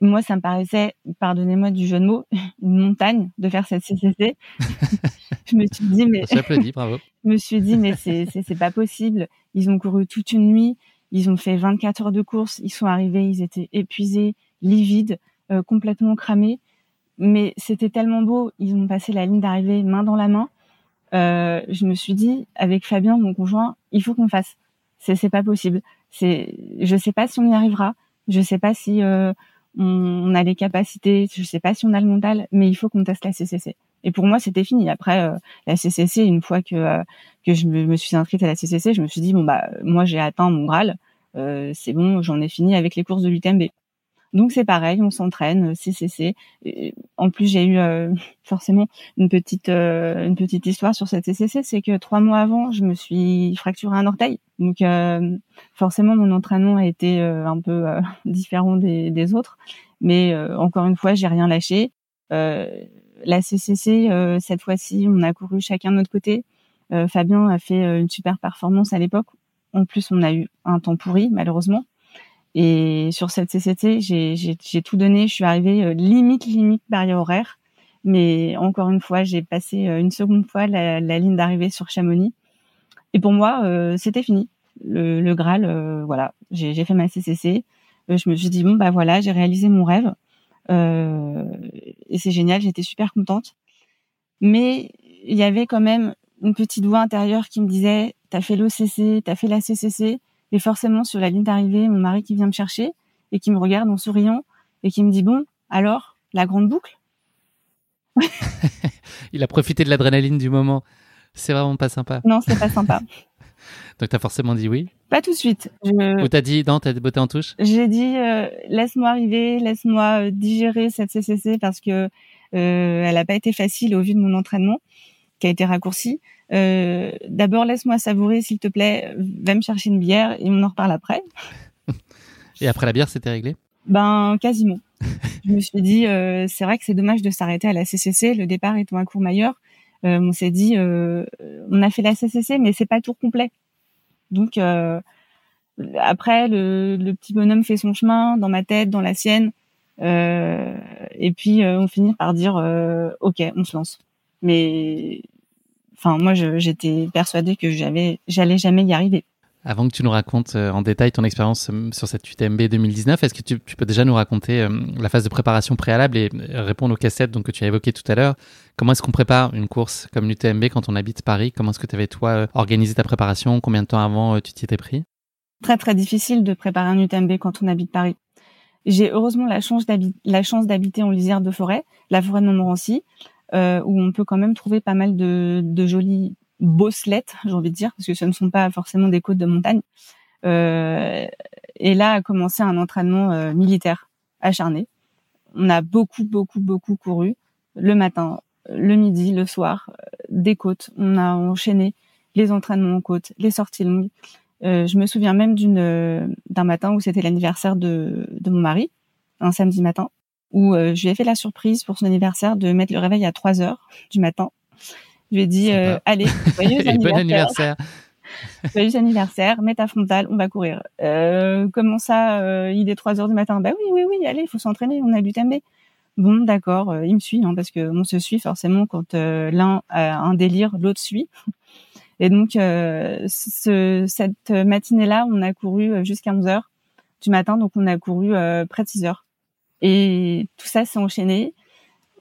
Moi, ça me paraissait, pardonnez-moi du jeu de mots, une montagne de faire cette CCC. je me suis dit, mais. bravo. je me suis dit, mais c'est, c'est, pas possible. Ils ont couru toute une nuit. Ils ont fait 24 heures de course. Ils sont arrivés. Ils étaient épuisés, livides, euh, complètement cramés mais c'était tellement beau. Ils ont passé la ligne d'arrivée main dans la main. Euh, je me suis dit, avec Fabien, mon conjoint, il faut qu'on fasse. C'est, c'est pas possible. C'est, je sais pas si on y arrivera. Je sais pas si euh, on, a les capacités. Je sais pas si on a le mental, mais il faut qu'on teste la CCC. Et pour moi, c'était fini. Après, euh, la CCC, une fois que je me, suis inscrite à la CCC, je me suis dit bon bah moi j'ai atteint mon graal. C'est bon, j'en ai fini avec les courses de l'UTMB. Donc c'est pareil, on s'entraîne, CCC. En plus, j'ai eu euh, forcément une petite euh, une petite histoire sur cette CCC, c'est que trois mois avant, je me suis fracturé un orteil. Donc euh, forcément, mon entraînement a été un peu différent des, des, autres, mais encore une fois, j'ai rien lâché. la CCC, cette fois-ci, on a couru chacun de notre côté. Fabien a fait une super performance à l'époque. En plus, on a eu un temps pourri, malheureusement. Et sur cette CCT, j'ai tout donné. Je suis arrivée euh, limite, limite barrière horaire. Mais encore une fois, j'ai passé euh, une seconde fois la, la ligne d'arrivée sur Chamonix. Et pour moi, euh, c'était fini. Le, le Graal, voilà, j'ai fait ma CCC. je me suis dit, bon, bah voilà, j'ai réalisé mon rêve. et c'est génial, j'étais super contente. Mais il y avait quand même une petite voix intérieure qui me disait, t'as fait l'OCC, t'as fait la CCC, et forcément, sur la ligne d'arrivée, mon mari qui vient me chercher et qui me regarde en souriant et qui me dit bon, alors la grande boucle? Il a profité de l'adrénaline du moment. C'est vraiment pas sympa. Non, c'est pas sympa. Donc t'as forcément dit oui? Pas tout de suite. Je... Ou t'as dit non, t'as botté en touche? J'ai dit euh, laisse-moi arriver, laisse-moi euh, digérer cette CCC parce que euh, elle n'a pas été facile au vu de mon entraînement qui a été raccourci. Euh, d'abord, laisse-moi savourer, s'il te plaît. Va me chercher une bière et on en reparle après. et après la bière, c'était réglé? Ben, quasiment. je me suis dit, euh, c'est vrai que c'est dommage de s'arrêter à la CCC. Le départ étant à Courmayeur, euh, on s'est dit, euh, on a fait la CCC, mais c'est pas le tour complet. Donc, après, le, le, petit bonhomme fait son chemin dans ma tête, dans la sienne. et puis, on finit par dire, OK, on se lance. Mais Enfin, moi, j'étais persuadée que j'avais, j'allais jamais y arriver. Avant que tu nous racontes euh, en détail ton expérience euh, sur cette UTMB 2019, est-ce que tu, peux déjà nous raconter euh, la phase de préparation préalable et répondre aux cassettes donc, que tu as évoquées tout à l'heure. Comment est-ce qu'on prépare une course comme l'UTMB quand on habite Paris? Comment est-ce que tu avais, toi, organisé ta préparation? Combien de temps avant tu t'y étais pris? Très, très difficile de préparer un UTMB quand on habite Paris. J'ai heureusement la chance d'habiter en lisière de forêt, la forêt de Montmorency, euh, où on peut quand même trouver pas mal de, jolies bosselettes, j'ai envie de dire, parce que ce ne sont pas forcément des côtes de montagne. Euh, et là a commencé un entraînement euh, militaire acharné. On a beaucoup, beaucoup, beaucoup couru le matin, le midi, le soir, des côtes. On a enchaîné les entraînements en côte, les sorties longues. Je me souviens même d'un matin où c'était l'anniversaire de mon mari, un samedi matin où je lui ai fait la surprise pour son anniversaire de mettre le réveil à 3 heures du matin. Je lui ai dit, allez, joyeux anniversaire. bon anniversaire. Joyeux anniversaire, mets ta frontale, on va courir. comment ça, il est 3 heures du matin? Bah oui, oui, oui, allez, il faut s'entraîner, on a du TMB. Bon, d'accord, euh, il me suit, hein, parce que on se suit forcément quand euh, l'un a un délire, l'autre suit. Et donc, euh, ce, cette matinée-là, on a couru jusqu'à 11 heures du matin, donc on a couru près de 6 heures. Et tout ça s'est enchaîné.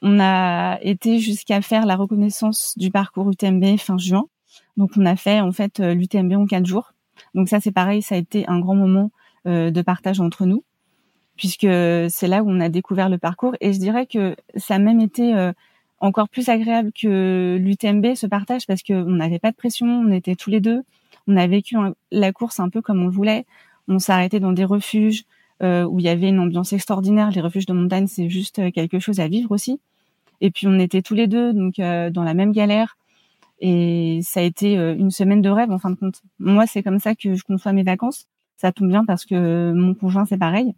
On a été jusqu'à faire la reconnaissance du parcours UTMB fin juin. Donc, on a fait en fait l'UTMB en quatre jours. Donc ça, c'est pareil, ça a été un grand moment de partage entre nous puisque c'est là où on a découvert le parcours. Et je dirais que ça a même été euh, encore plus agréable que l'UTMB, ce partage, parce qu'on n'avait pas de pression, on était tous les deux, on a vécu la course un peu comme on voulait, on s'arrêtait dans des refuges euh, où il y avait une ambiance extraordinaire. Les refuges de montagne, c'est juste euh, quelque chose à vivre aussi. Et puis on était tous les deux donc dans la même galère. Et ça a été une semaine de rêve en fin de compte. Moi, c'est comme ça que je conçois mes vacances. Ça tombe bien parce que mon conjoint, c'est pareil.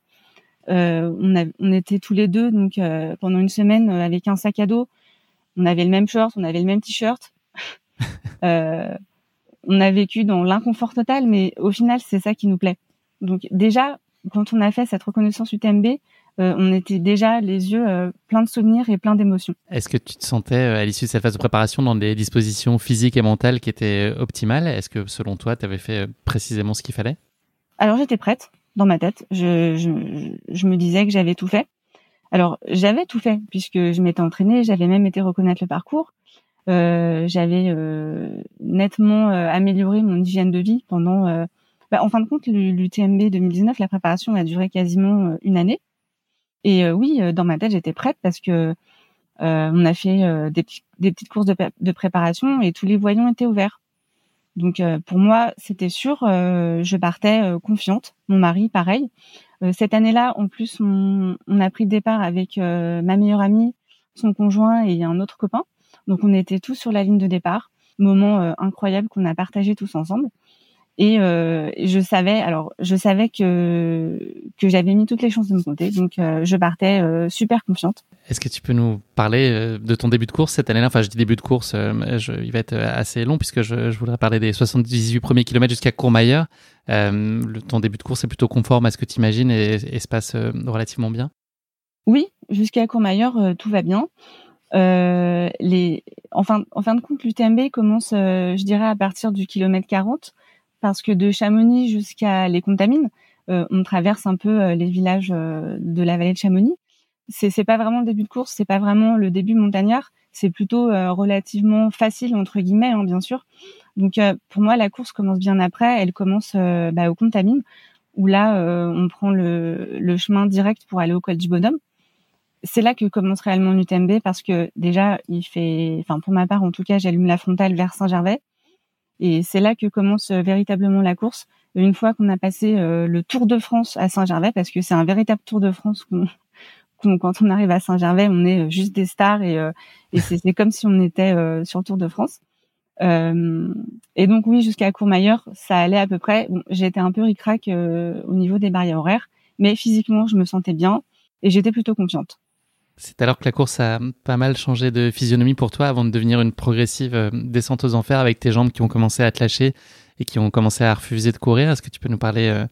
Euh, on, a, on était tous les deux donc euh, pendant une semaine euh, avec un sac à dos. On avait le même short, on avait le même t-shirt. on a vécu dans l'inconfort total, mais au final, c'est ça qui nous plaît. Donc déjà, quand on a fait cette reconnaissance UTMB, on était déjà les yeux pleins de souvenirs et pleins d'émotions. Est-ce que tu te sentais à l'issue de cette phase de préparation dans des dispositions physiques et mentales qui étaient optimales? Est-ce que selon toi, tu avais fait précisément ce qu'il fallait? Alors j'étais prête dans ma tête. Je, je, je me disais que j'avais tout fait. Alors j'avais tout fait puisque je m'étais entraînée, j'avais même été reconnaître le parcours. Euh, j'avais euh, nettement euh, amélioré mon hygiène de vie pendant. Euh, bah, en fin de compte, l'UTMB 2019, la préparation a duré quasiment euh, une année. Et oui, dans ma tête, j'étais prête parce que on a fait des, petites courses de, préparation et tous les voyants étaient ouverts. Donc euh, pour moi, c'était sûr, euh, je partais euh, confiante. Mon mari, pareil. cette année-là, en plus, on, on, a pris le départ avec ma meilleure amie, son conjoint et un autre copain. Donc on était tous sur la ligne de départ. Moment incroyable qu'on a partagé tous ensemble. Et euh, je savais, alors je savais que que j'avais mis toutes les chances de me compter, donc euh, je partais euh, super confiante. Est-ce que tu peux nous parler de ton début de course cette année-là? Enfin, je dis début de course, je, il va être assez long puisque je, je voudrais parler des 78 premiers kilomètres jusqu'à Courmayeur. Le, ton début de course est plutôt conforme à ce que tu imagines et, et, se passe relativement bien? Oui, jusqu'à Courmayeur, tout va bien. les, en fin, en fin de compte, l'UTMB commence, je dirais, à partir du kilomètre 40 parce que de Chamonix jusqu'à les Contamines, euh, on traverse un peu euh, les villages euh, de la vallée de Chamonix. C'est c'est pas vraiment le début de course, c'est pas vraiment le début montagnard, c'est plutôt relativement facile entre guillemets, hein, bien sûr. Donc pour moi, la course commence bien après. Elle commence bah, au Contamine, où là on prend le, le chemin direct pour aller au col du Bonhomme c'est là que commence réellement l'UTMB parce que déjà il fait, enfin pour ma part en tout cas, j'allume la frontale vers Saint-Gervais. Et c'est là que commence euh, véritablement la course. Une fois qu'on a passé euh, le Tour de France à Saint-Gervais, parce que c'est un véritable Tour de France quand on arrive à Saint-Gervais, on est euh, juste des stars et, et c'est comme si on était sur le Tour de France. Euh, et donc oui, jusqu'à Courmayeur, ça allait à peu près. J'étais un peu ricrac au niveau des barrières horaires, mais physiquement, je me sentais bien et j'étais plutôt confiante. C'est alors que la course a pas mal changé de physionomie pour toi avant de devenir une progressive euh, descente aux enfers avec tes jambes qui ont commencé à te lâcher et qui ont commencé à refuser de courir. Est-ce que tu peux nous parler euh,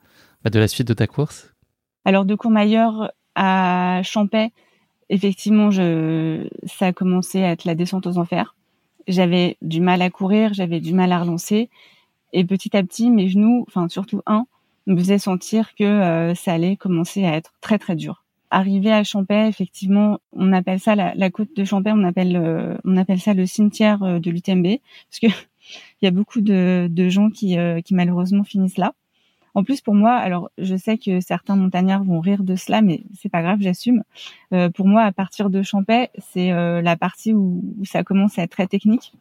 bah, de la suite de ta course? Alors de Courmayeur à Champais, effectivement, ça a commencé à être la descente aux enfers. J'avais du mal à courir, j'avais du mal à relancer. Et petit à petit, mes genoux, enfin surtout un, me faisaient sentir que euh, ça allait commencer à être très très dur arrivé à Champais, effectivement, on appelle ça la, côte de Champais, on appelle euh, on appelle ça le cimetière euh, de l'UTMB parce que il y a beaucoup de, gens qui, euh, qui malheureusement finissent là. En plus, pour moi, alors je sais que certains montagnards vont rire de cela, mais c'est pas grave, j'assume. pour moi, à partir de Champais, c'est la partie où, ça commence à être très technique.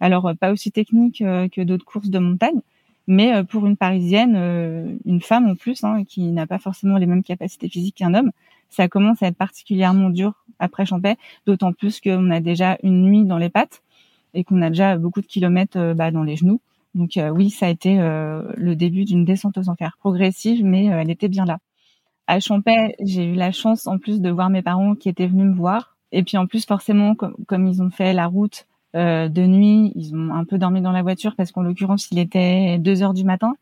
Alors pas aussi technique que d'autres courses de montagne, mais pour une Parisienne, une femme en plus, hein, qui n'a pas forcément les mêmes capacités physiques qu'un homme, ça commence à être particulièrement dur après Champais, d'autant plus qu'on a déjà une nuit dans les pattes et qu'on a déjà beaucoup de kilomètres euh, bah, dans les genoux. Donc euh, oui, ça a été euh, le début d'une descente aux enfers progressive, mais elle était bien là. à Champais, j'ai eu la chance en plus de voir mes parents qui étaient venus me voir. Et puis en plus, forcément, comme, ils ont fait la route de nuit, ils ont un peu dormi dans la voiture parce qu'en l'occurrence, il était 2 heures du matin.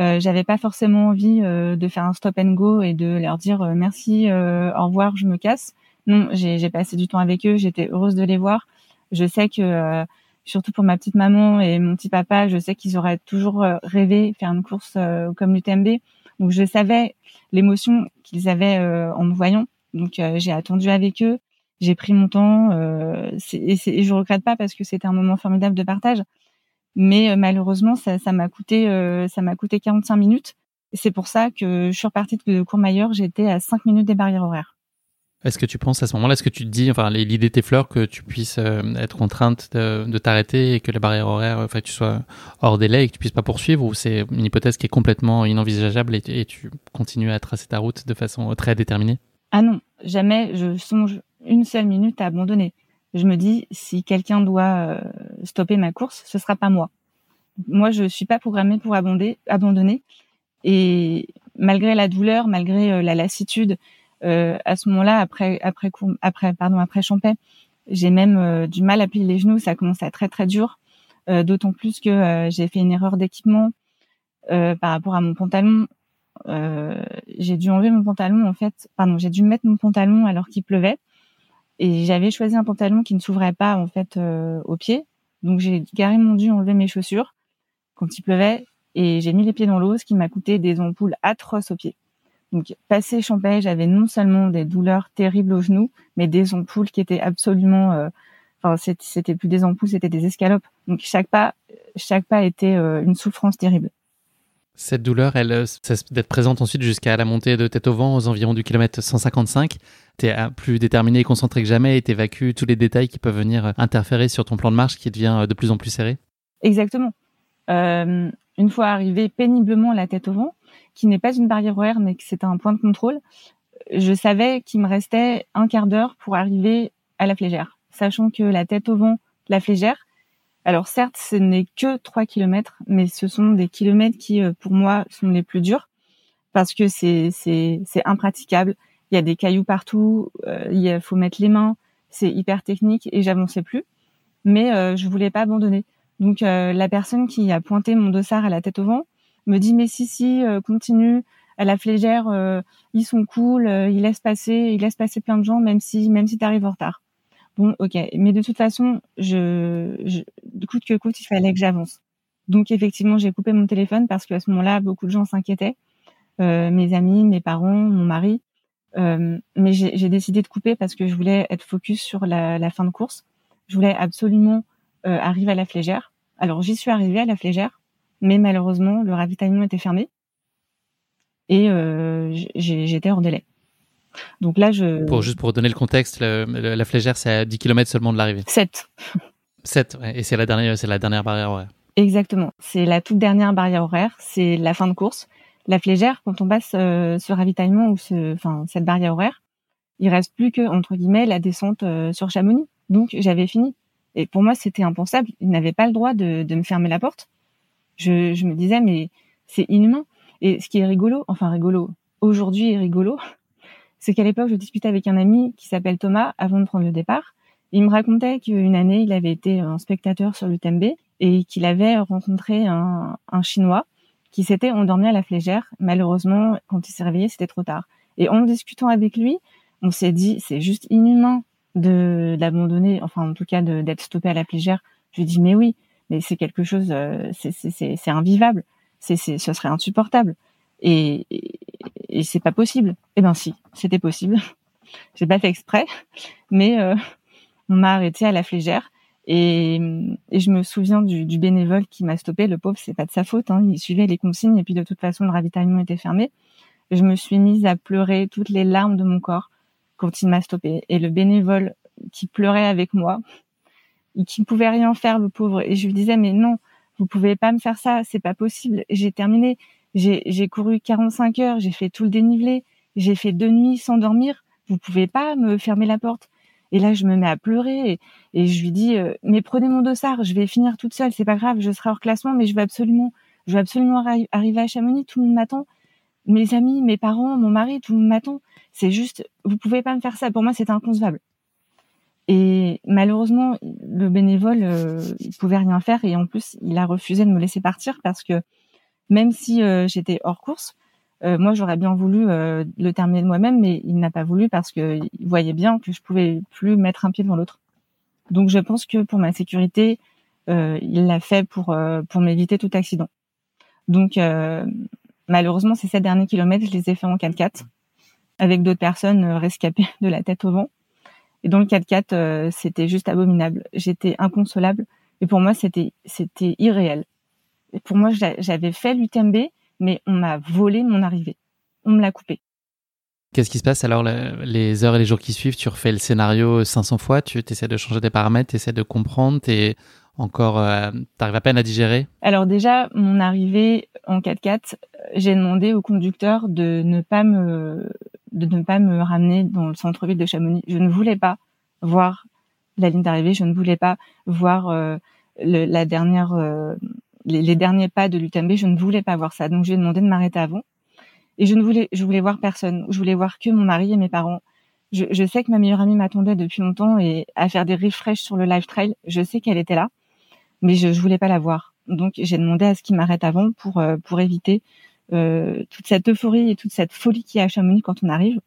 Euh, j'avais pas forcément envie euh, de faire un stop and go et de leur dire euh, merci, au revoir, je me casse. Non, j'ai passé du temps avec eux, j'étais heureuse de les voir. Je sais que surtout pour ma petite maman et mon petit papa, je sais qu'ils auraient toujours rêvé faire une course comme l'UTMB. Donc je savais l'émotion qu'ils avaient en me voyant. Donc j'ai attendu avec eux, j'ai pris mon temps euh, et, et, je regrette pas parce que c'était un moment formidable de partage. Mais euh, malheureusement, ça, m'a coûté, euh, ça m'a coûté 45 minutes. C'est pour ça que je suis repartie de Courmayeur, j'étais à 5 minutes des barrières horaires. Est-ce que tu penses à ce moment-là, est-ce que tu te dis, enfin, l'idée t'effleure que tu puisses euh, être contrainte de, de t'arrêter et que les barrières horaires, enfin, tu sois hors délai et que tu puisses pas poursuivre, ou c'est une hypothèse qui est complètement inenvisageable et, et, tu continues à tracer ta route de façon très déterminée? Ah non, jamais je songe une seule minute à abandonner je me dis si quelqu'un doit euh, stopper ma course, ce sera pas moi. Moi, je suis pas programmée pour abandonner. Et malgré la douleur, malgré euh, la lassitude, euh, à ce moment-là, après après après pardon après Champais, j'ai même du mal à plier les genoux. Ça commence à être très très dur. D'autant plus que j'ai fait une erreur d'équipement par rapport à mon pantalon. j'ai dû enlever mon pantalon en fait. Pardon, j'ai dû mettre mon pantalon alors qu'il pleuvait. Et j'avais choisi un pantalon qui ne s'ouvrait pas en fait euh, au pied. Donc j'ai carrément dû enlever mes chaussures quand il pleuvait et j'ai mis les pieds dans l'eau, ce qui m'a coûté des ampoules atroces aux pieds. Donc passé Champagne, j'avais non seulement des douleurs terribles aux genoux, mais des ampoules qui étaient absolument, euh, enfin c'était plus des ampoules, c'était des escalopes. Donc chaque pas, chaque pas était euh, une souffrance terrible. Cette douleur, elle, euh, d'être présente ensuite jusqu'à la montée de tête au vent aux environs du kilomètre 155. Tu es euh, plus déterminé et concentré que jamais et tu évacues tous les détails qui peuvent venir euh, interférer sur ton plan de marche qui devient de plus en plus serré. Exactement. Euh, une fois arrivé péniblement la tête au vent, qui n'est pas une barrière horaire mais que c'est un point de contrôle, je savais qu'il me restait un quart d'heure pour arriver à la flégère, sachant que la tête au vent, la flégère, alors certes, ce n'est que 3 kilomètres, mais ce sont des kilomètres qui, euh, pour moi, sont les plus durs parce que c'est impraticable. Il y a des cailloux partout, euh, il faut mettre les mains, c'est hyper technique et j'avançais plus. Mais euh, je voulais pas abandonner. Donc euh, la personne qui a pointé mon dossard à la tête au vent me dit mais si si continue à la flégère, ils sont cool, ils laissent passer, ils laissent passer plein de gens même si même si tu arrives en retard. Bon, ok. Mais de toute façon, je, je coûte que coûte, il fallait que j'avance. Donc effectivement, j'ai coupé mon téléphone parce qu'à ce moment-là, beaucoup de gens s'inquiétaient. Euh, mes amis, mes parents, mon mari. Euh, mais j'ai décidé de couper parce que je voulais être focus sur la, fin de course. Je voulais absolument euh, arriver à la flégère. Alors j'y suis arrivée à la flégère, mais malheureusement le ravitaillement était fermé et j'étais hors délai. Donc là, je. Pour, juste pour donner le contexte, la flégère, c'est à 10 km seulement de l'arrivée. 7. 7, et c'est la dernière, la dernière barrière horaire. Exactement. C'est la toute dernière barrière horaire. C'est la fin de course. La flégère, quand on passe euh, ce ravitaillement ou ce, enfin, cette barrière horaire, il reste plus que, entre guillemets, la descente euh, sur Chamonix. Donc, j'avais fini. Et pour moi, c'était impensable. Il n'avait pas le droit de, de me fermer la porte. Je, je me disais, mais c'est inhumain. Et ce qui est rigolo, enfin rigolo, aujourd'hui est rigolo, c'est qu'à l'époque, je discutais avec un ami qui s'appelle Thomas avant de prendre le départ. Il me racontait qu'une année, il avait été un spectateur sur l'UTMB et qu'il avait rencontré un, un Chinois qui s'était endormi à la flégère. Malheureusement, quand il s'est réveillé, c'était trop tard. Et en discutant avec lui, on s'est dit, c'est juste inhumain de d'abandonner, enfin en tout cas d'être stoppé à la flégère. Je lui dis, mais oui, mais c'est quelque chose, euh, c'est invivable, c'est ce serait insupportable. Et, et, c'est pas possible. Eh ben si, c'était possible. J'ai pas fait exprès, mais euh, on m'a arrêté à la flégère. Et, et je me souviens du, du bénévole qui m'a stoppé. Le pauvre, c'est pas de sa faute. Hein. Il suivait les consignes et puis de toute façon, le ravitaillement était fermé. Je me suis mise à pleurer toutes les larmes de mon corps quand il m'a stoppé. Et le bénévole qui pleurait avec moi, et qui ne pouvait rien faire, le pauvre. Et je lui disais, mais non, vous pouvez pas me faire ça, c'est pas possible. J'ai terminé. J'ai couru 45 heures, j'ai fait tout le dénivelé, j'ai fait deux nuits sans dormir. Vous pouvez pas me fermer la porte. Et là, je me mets à pleurer et, je lui dis euh, mais prenez mon dossard, je vais finir toute seule, c'est pas grave, je serai hors classement, mais je veux absolument, je veux absolument arriver à Chamonix, tout le monde m'attend. mes amis, mes parents, mon mari, tout le monde m'attend. C'est juste, vous pouvez pas me faire ça. Pour moi, c'est inconcevable. Et malheureusement, le bénévole, euh, il pouvait rien faire et en plus, il a refusé de me laisser partir parce que même si euh, j'étais hors course, euh, moi j'aurais bien voulu euh, le terminer de moi-même, mais il n'a pas voulu parce que il voyait bien que je pouvais plus mettre un pied devant l'autre. Donc je pense que pour ma sécurité, il l'a fait pour pour m'éviter tout accident. Donc malheureusement, ces sept derniers kilomètres, je les ai faits en 4x4 avec d'autres personnes rescapées de la tête au vent. Et dans le 4x4, euh, c'était juste abominable. J'étais inconsolable. Et pour moi, c'était c'était irréel. Pour moi, j'avais fait l'UTMB, mais on m'a volé mon arrivée. On me l'a coupé. Qu'est-ce qui se passe alors les heures et les jours qui suivent? Tu refais le scénario 500 fois, tu essaies de changer tes paramètres, tu essaies de comprendre, et encore, euh, t'arrives à peine à digérer? Alors déjà, mon arrivée en 4x4, j'ai demandé au conducteur de ne pas me de ne pas me ramener dans le centre-ville de Chamonix. Je ne voulais pas voir la ligne d'arrivée, je ne voulais pas voir euh, le, la dernière, euh, les, derniers pas de l'UTMB, je ne voulais pas voir ça. Donc j'ai demandé de m'arrêter avant. Et je ne voulais, je voulais voir personne. Je voulais voir que mon mari et mes parents. Je, je sais que ma meilleure amie m'attendait depuis longtemps et à faire des refresh sur le live trail. Je sais qu'elle était là, mais je, je voulais pas la voir. Donc j'ai demandé à ce qu'il m'arrête avant pour euh, pour éviter euh, toute cette euphorie et toute cette folie qui y a à Chamonix quand on arrive.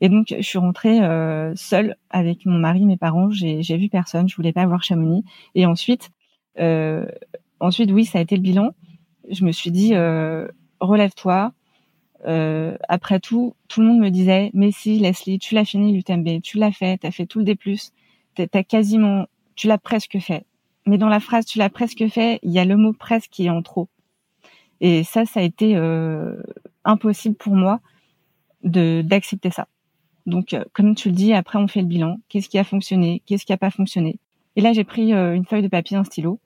Et donc, je suis rentrée euh, seule avec mon mari, mes parents. J'ai vu personne. Je voulais pas voir Chamonix. Et ensuite, euh, ensuite, oui, ça a été le bilan. Je me suis dit, euh, relève-toi. Euh, après tout, tout le monde me disait, mais si, Leslie, tu l'as fini l'UTMB, tu l'as fait, t'as fait tout le D+, t'as quasiment, tu l'as presque fait. Mais dans la phrase, tu l'as presque fait, il y a le mot presque qui est en trop. Et ça, ça a été euh, impossible pour moi de d'accepter ça. Donc, euh, comme tu le dis, après on fait le bilan. Qu'est-ce qui a fonctionné? Qu'est-ce qui a pas fonctionné? Et là, j'ai pris euh, une feuille de papier, un stylo.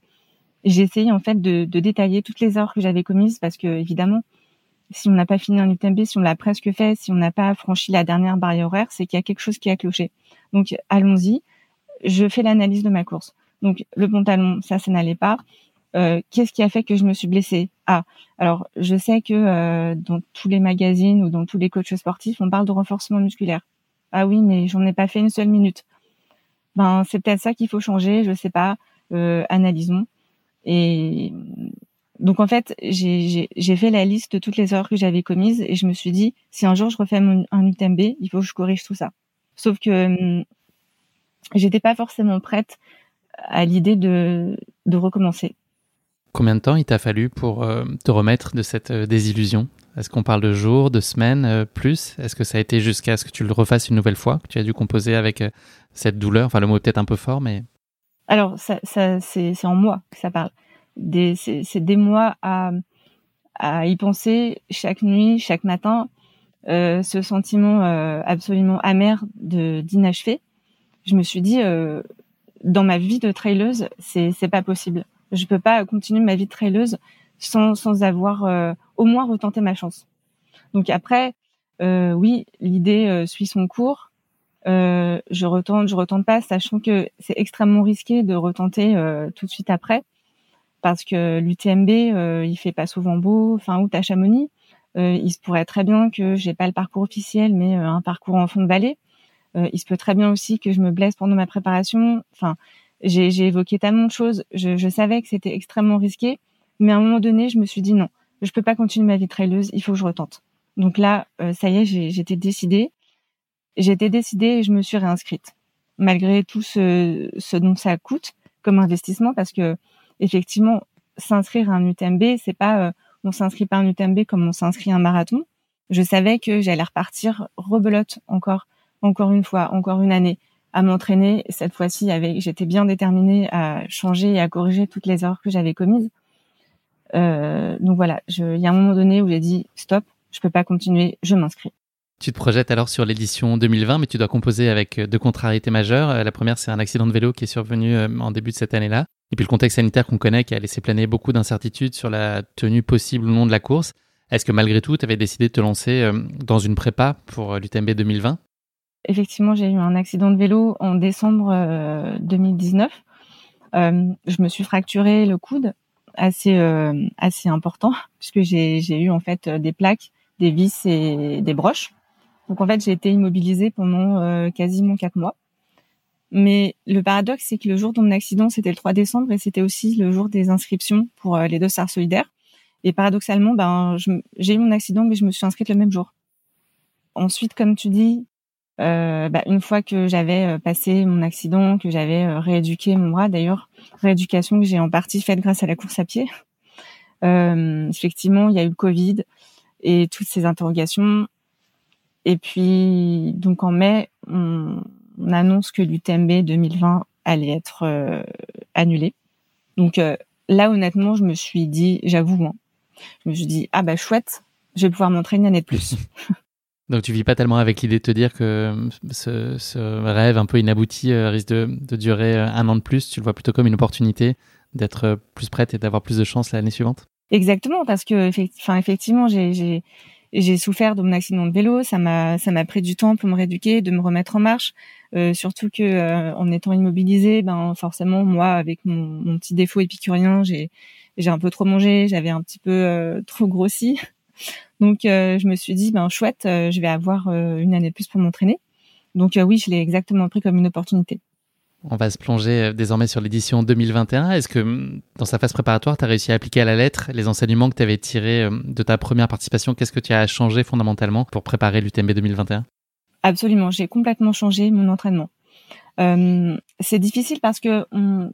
J'ai en fait de, détailler toutes les erreurs que j'avais commises parce que évidemment, si on n'a pas fini un UTMB, si on l'a presque fait, si on n'a pas franchi la dernière barrière horaire, c'est qu'il y a quelque chose qui a cloché. Donc, allons-y. Je fais l'analyse de ma course. Donc, le pantalon, ça, ça n'allait pas. Euh, qu'est-ce qui a fait que je me suis blessée? Ah, alors je sais que euh, dans tous les magazines ou dans tous les coachs sportifs, on parle de renforcement musculaire. Ah oui, mais j'en ai pas fait une seule minute. Ben c'est peut-être ça qu'il faut changer. Je sais pas. Euh, analysons. Et donc en fait, j'ai fait la liste de toutes les erreurs que j'avais commises et je me suis dit si un jour je refais un UTMB, il faut que je corrige tout ça. Sauf que hum, j'étais pas forcément prête à l'idée de, de recommencer. Combien de temps il t'a fallu pour euh, te remettre de cette euh, désillusion? Est-ce qu'on parle de jours, de semaines, euh, plus? Est-ce que ça a été jusqu'à ce que tu le refasses une nouvelle fois, que tu as dû composer avec cette douleur? Enfin, le mot est peut-être un peu fort, mais... Alors, ça, ça c'est en moi que ça parle. C'est des mois à, à y penser chaque nuit, chaque matin, ce sentiment absolument amer de d'inachevé. Je me suis dit, dans ma vie de traileuse, c'est pas possible je peux pas continuer ma vie de traileuse sans, sans avoir euh, au moins retenté ma chance. Donc après, euh, oui, l'idée euh, suit son cours. Euh, je retente, je retente pas, sachant que c'est extrêmement risqué de retenter tout de suite après, parce que l'UTMB, il fait pas souvent beau, fin août à Chamonix. il se pourrait très bien que j'ai pas le parcours officiel, mais un parcours en fond de vallée. il se peut très bien aussi que je me blesse pendant ma préparation. Enfin, j'ai évoqué tellement de choses. Je, je savais que c'était extrêmement risqué, mais à un moment donné, je me suis dit non, je peux pas continuer ma vie traileuse. Il faut que je retente. Donc là, euh, ça y est, j'étais décidée. J'étais décidée et je me suis réinscrite, malgré tout ce, dont ça coûte comme investissement, parce que effectivement, s'inscrire à un UTMB, c'est pas euh, on s'inscrit pas à un UTMB comme on s'inscrit à un marathon. Je savais que j'allais repartir rebelote encore, encore une fois, encore une année à m'entraîner. Cette fois-ci, j'étais bien déterminée à changer et à corriger toutes les erreurs que j'avais commises. Euh, donc voilà, il y a un moment donné où j'ai dit stop, je peux pas continuer, je m'inscris. Tu te projettes alors sur l'édition 2020, mais tu dois composer avec euh, deux contrariétés majeures. Euh, la première, c'est un accident de vélo qui est survenu en début de cette année-là. Et puis le contexte sanitaire qu'on connaît qui a laissé planer beaucoup d'incertitudes sur la tenue possible ou non de la course. Est-ce que malgré tout, tu avais décidé de te lancer dans une prépa pour l'UTMB 2020 Effectivement, j'ai eu un accident de vélo en décembre 2019. Euh, euh, je me suis fracturé le coude assez euh, assez important puisque j'ai eu en fait des plaques des vis et des broches. Donc en fait, j'ai été immobilisée pendant quasiment quatre mois. Mais le paradoxe, c'est que le jour de mon accident, c'était le 3 décembre et c'était aussi le jour des inscriptions pour les deux SAR solidaires. Et paradoxalement, ben, j'ai eu mon accident, mais je me suis inscrite le même jour. Ensuite, comme tu dis, euh, bah, une fois que j'avais euh, passé mon accident, que j'avais euh, rééduqué mon bras, d'ailleurs, rééducation que j'ai en partie faite grâce à la course à pied. Euh, effectivement, il y a eu le Covid et toutes ces interrogations. Et puis, donc en mai, on, on annonce que l'UTMB 2020 allait être euh, annulé. Donc là, honnêtement, je me suis dit, j'avoue, hein, je me suis dit, ah bah chouette, je vais pouvoir m'entraîner une année de plus. Donc tu vis pas tellement avec l'idée de te dire que ce, ce rêve un peu inabouti euh, risque de, de, durer euh, un an de plus. Tu le vois plutôt comme une opportunité d'être euh, plus prête et d'avoir plus de chance l'année suivante? Exactement, parce que enfin effectivement j'ai j'ai souffert de mon accident de vélo, ça m'a ça m'a pris du temps pour me rééduquer, de me remettre en marche. Euh, surtout que euh, en étant immobilisée, ben forcément moi avec mon, mon petit défaut épicurien, j'ai j'ai un peu trop mangé, j'avais un petit peu euh, trop grossi. Donc euh, je me suis dit ben chouette, euh, je vais avoir euh, une année de plus pour m'entraîner. Donc oui, je l'ai exactement pris comme une opportunité. On va se plonger désormais sur l'édition 2021. Est-ce que mm, dans sa phase préparatoire, tu as réussi à appliquer à la lettre les enseignements que tu avais tirés de ta première participation? Qu'est-ce que tu as changé fondamentalement pour préparer l'UTMB 2021 Absolument, j'ai complètement changé mon entraînement. Euh, c'est difficile parce que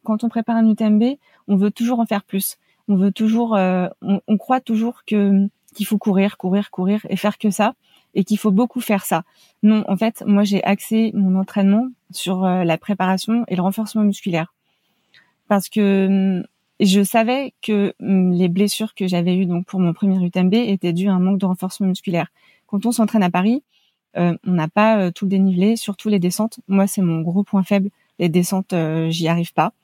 quand on prépare un UTMB, on veut toujours en faire plus. On veut toujours, euh, on, croit toujours qu'il faut courir, courir, courir et faire que ça, et qu'il faut beaucoup faire ça. Non, en fait, moi j'ai axé mon entraînement sur euh, la préparation et le renforcement musculaire, parce que hum, je savais que hum, les blessures que j'avais eues donc pour mon premier UTMB étaient dues à un manque de renforcement musculaire. Quand on s'entraîne à Paris, euh, on n'a pas euh, tout le dénivelé, surtout les descentes. Moi, c'est mon gros point faible. Les descentes, j'y arrive pas.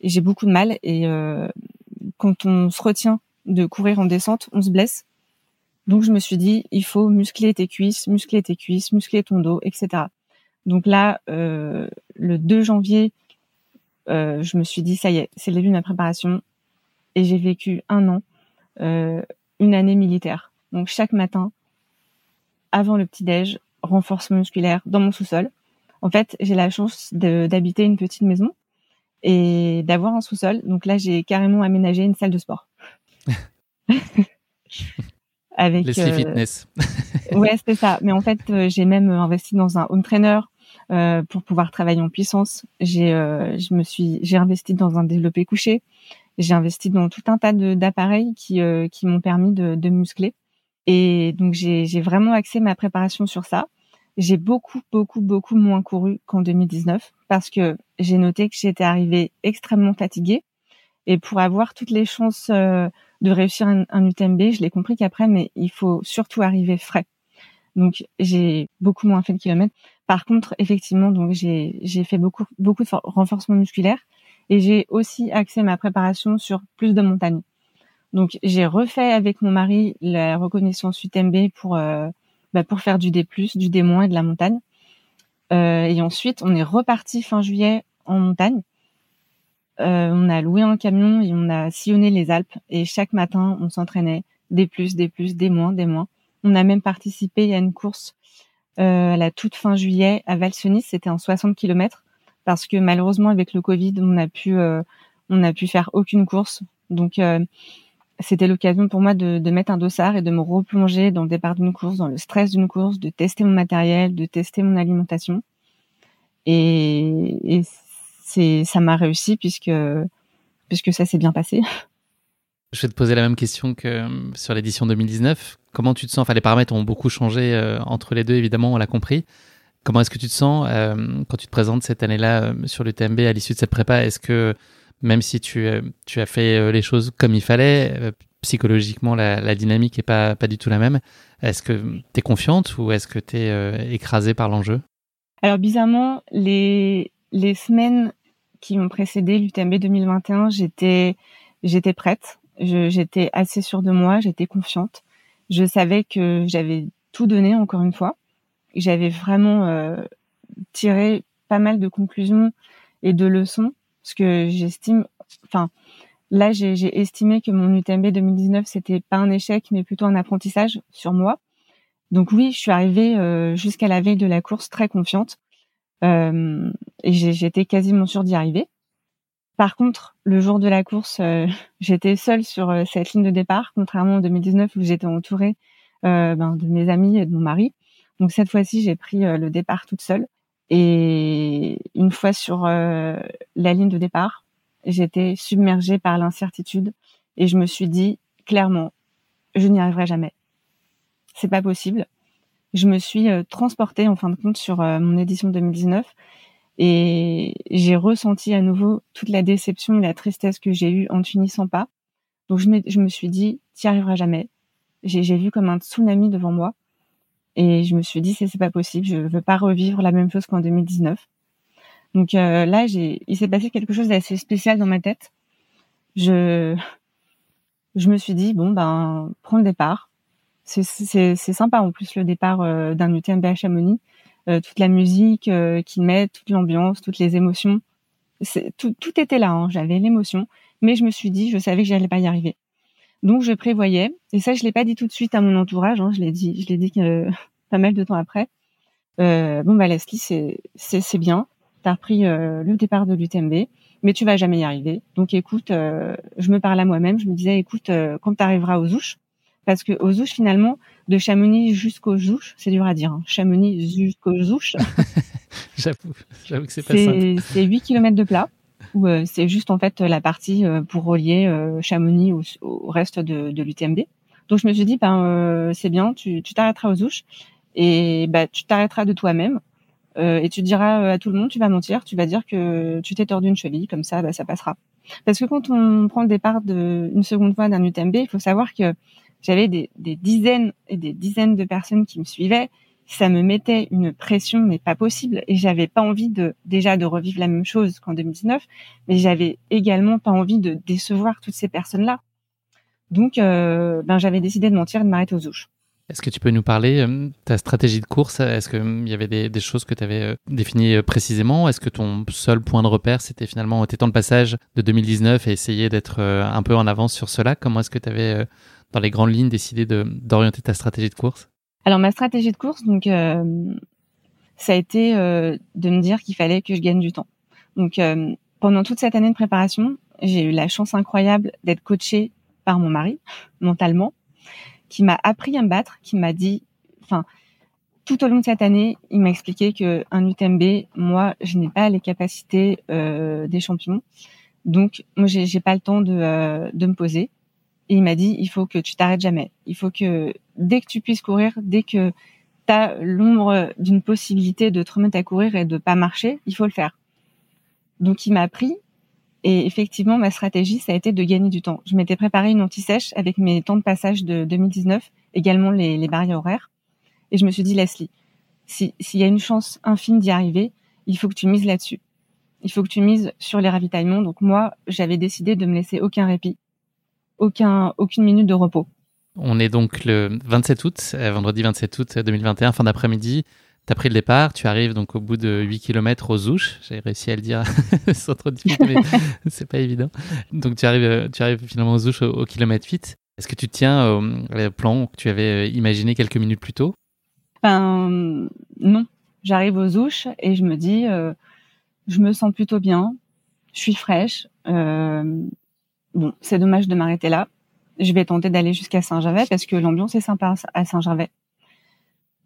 Et j'ai beaucoup de mal. Et quand on se retient de courir en descente, on se blesse. Donc je me suis dit, il faut muscler tes cuisses, muscler tes cuisses, muscler ton dos, etc. Donc là, euh, le 2 janvier, euh, je me suis dit, ça y est, c'est le de ma préparation. Et j'ai vécu un an, euh, une année militaire. Donc chaque matin, avant le petit-déj, renforcement musculaire dans mon sous-sol. En fait, j'ai la chance d'habiter une petite maison et d'avoir un sous-sol. Donc là, j'ai carrément aménagé une salle de sport. avec les euh, fitness. ouais, c'est ça. Mais en fait, euh, j'ai même investi dans un home trainer euh, pour pouvoir travailler en puissance. J'ai, euh, je me suis, j'ai investi dans un développé couché. J'ai investi dans tout un tas d'appareils qui euh, qui m'ont permis de, de, muscler. Et donc j'ai, j'ai vraiment axé ma préparation sur ça. J'ai beaucoup, beaucoup, beaucoup moins couru qu'en 2019 parce que j'ai noté que j'étais arrivée extrêmement fatiguée. Et pour avoir toutes les chances euh, de réussir un, un UTMB. Je l'ai compris qu'après, mais il faut surtout arriver frais. Donc j'ai beaucoup moins fait de kilomètres. Par contre, effectivement, donc j'ai j'ai fait beaucoup beaucoup de renforcement musculaire et j'ai aussi axé ma préparation sur plus de montagnes. Donc j'ai refait avec mon mari la reconnaissance UTMB pour euh, bah, pour faire du D+, du D- et de la montagne. Euh, et ensuite, on est reparti fin juillet en montagne. Euh, on a loué un camion et on a sillonné les Alpes. Et chaque matin, on s'entraînait des plus, des plus, des moins, des moins. On a même participé à une course euh, à la toute fin juillet à Valsenis. C'était en 60 km parce que malheureusement avec le Covid, on a pu euh, pu faire aucune course. Donc euh, c'était l'occasion pour moi de, de, mettre un dossard et de me replonger dans le départ d'une course, dans le stress d'une course, de tester mon matériel, de tester mon alimentation. Et, et c'est ça m'a réussi puisque puisque ça s'est bien passé. Je vais te poser la même question que euh, sur l'édition 2019. Comment tu te sens? Enfin, les paramètres ont beaucoup changé euh, entre les deux, évidemment, on l'a compris. Comment est-ce que tu te sens euh, quand tu te présentes cette année-là euh, sur le TMB à l'issue de cette prépa? Est-ce que même si tu, euh, tu as fait euh, les choses comme il fallait, psychologiquement, la, la, dynamique est pas, pas du tout la même, est-ce que tu es confiante ou est-ce que tu es écrasée par l'enjeu? Alors, bizarrement, les, les semaines qui ont précédé l'UTMB 2021, j'étais j'étais prête, j'étais assez sûre de moi, j'étais confiante. Je savais que j'avais tout donné encore une fois. J'avais vraiment euh, tiré pas mal de conclusions et de leçons, parce que j'estime, enfin, là j'ai estimé que mon UTMB 2019 c'était pas un échec, mais plutôt un apprentissage sur moi. Donc oui, je suis arrivée euh, jusqu'à la veille de la course très confiante euh, et j'étais quasiment sûre d'y arriver. Par contre, le jour de la course, euh, j'étais seule sur cette ligne de départ, contrairement en 2019 où j'étais entourée ben, de mes amis et de mon mari. Donc cette fois-ci, j'ai pris le départ toute seule. Et une fois sur la ligne de départ, j'étais submergée par l'incertitude et je me suis dit clairement, je n'y arriverai jamais c'est pas possible. Je me suis euh, transportée en fin de compte sur euh, mon édition 2019 et j'ai ressenti à nouveau toute la déception et la tristesse que j'ai eue en ne finissant pas. Donc je me, suis dit, tu n'y arriveras jamais. J'ai vu comme un tsunami devant moi et je me suis dit, c'est pas possible, je veux pas revivre la même chose qu'en 2019. Donc euh, là, il s'est passé quelque chose d'assez spécial dans ma tête. Je, je me suis dit, bon ben, prends le départ, c'est sympa en plus le départ euh, d'un UTMB à Chamonix, euh, toute la musique euh, qu'ils mettent, toute l'ambiance, toutes les émotions, tout, était là. Hein, J'avais l'émotion, mais je me suis dit, je savais que j'allais pas y arriver. Donc je prévoyais, et ça je l'ai pas dit tout de suite à mon entourage, hein, je l'ai dit, je l'ai dit pas mal de temps après. bon bah Leslie, c'est c'est bien, t'as repris le départ de l'UTMB, mais tu vas jamais y arriver. Donc écoute, je me parle à moi-même, je me disais écoute, quand tu arriveras aux ouches, parce que aux Ouches finalement, de Chamonix jusqu'aux Ouches, c'est dur à dire. Hein. Chamonix jusqu'aux Ouches. j'avoue, j'avoue que c'est pas simple. C'est 8 km de plat où euh, c'est juste en fait la partie euh, pour relier euh, Chamonix au, reste de, de l'UTMB. Donc je me suis dit ben c'est bien, tu t'arrêteras aux Ouches et bah tu t'arrêteras de toi-même et tu diras à tout le monde, tu vas mentir, tu vas dire que tu t'es tordu une cheville, comme ça bah, ça passera. Parce que quand on prend le départ de une seconde fois d'un UTMB, il faut savoir que j'avais des, dizaines et des dizaines de personnes qui me suivaient. Ça me mettait une pression, mais pas possible. Et j'avais pas envie de déjà de revivre la même chose qu'en 2019, mais j'avais également pas envie de décevoir toutes ces personnes-là. Donc, euh, ben j'avais décidé de mentir et de m'arrêter aux ouches. Est-ce que tu peux nous parler de euh, ta stratégie de course? Est-ce qu'il hum, y avait des, choses que tu avais euh, définies précisément? Est-ce que ton seul point de repère, c'était finalement t'étant le passage de 2019 et essayer d'être un peu en avance sur cela? Comment est-ce que tu avais dans les grandes lignes, décidé d'orienter ta stratégie de course? Alors ma stratégie de course, donc euh, ça a été euh, de me dire qu'il fallait que je gagne du temps. Donc euh, pendant toute cette année de préparation, j'ai eu la chance incroyable d'être coachée par mon mari mentalement, qui m'a appris à me battre, qui m'a dit, enfin tout au long de cette année, il m'a expliqué que un UTMB, moi, je n'ai pas les capacités des champions. Donc, moi, j'ai pas le temps de, de me poser. Et il m'a dit, il faut que tu t'arrêtes jamais. Il faut que dès que tu puisses courir, dès que tu as l'ombre d'une possibilité de te remettre à courir et de pas marcher, il faut le faire. Donc il m'a appris et effectivement ma stratégie ça a été de gagner du temps. Je m'étais préparé une anti-sèche avec mes temps de passage de 2019, également les, barrières horaires et je me suis dit Leslie, s'il y a une chance infime d'y arriver, il faut que tu mises là-dessus. Il faut que tu mises sur les ravitaillements. Donc moi, j'avais décidé de me laisser aucun répit aucun, aucune minute de repos. On est donc le 27 août, euh, vendredi 27 août 2021, fin d'après-midi. Tu as pris le départ, tu arrives donc au bout de 8 km aux Ouches. J'ai réussi à le dire sans trop de difficulté, mais c'est pas évident. Donc tu arrives, euh, tu arrives finalement aux Ouches au, kilomètre 8. Est-ce que tu tiens au, plan que tu avais euh, imaginé quelques minutes plus tôt? Ben, Non. J'arrive aux Ouches et je me dis, je me sens plutôt bien, je suis fraîche, bon, c'est dommage de m'arrêter là. Je vais tenter d'aller jusqu'à Saint-Gervais parce que l'ambiance est sympa à Saint-Gervais.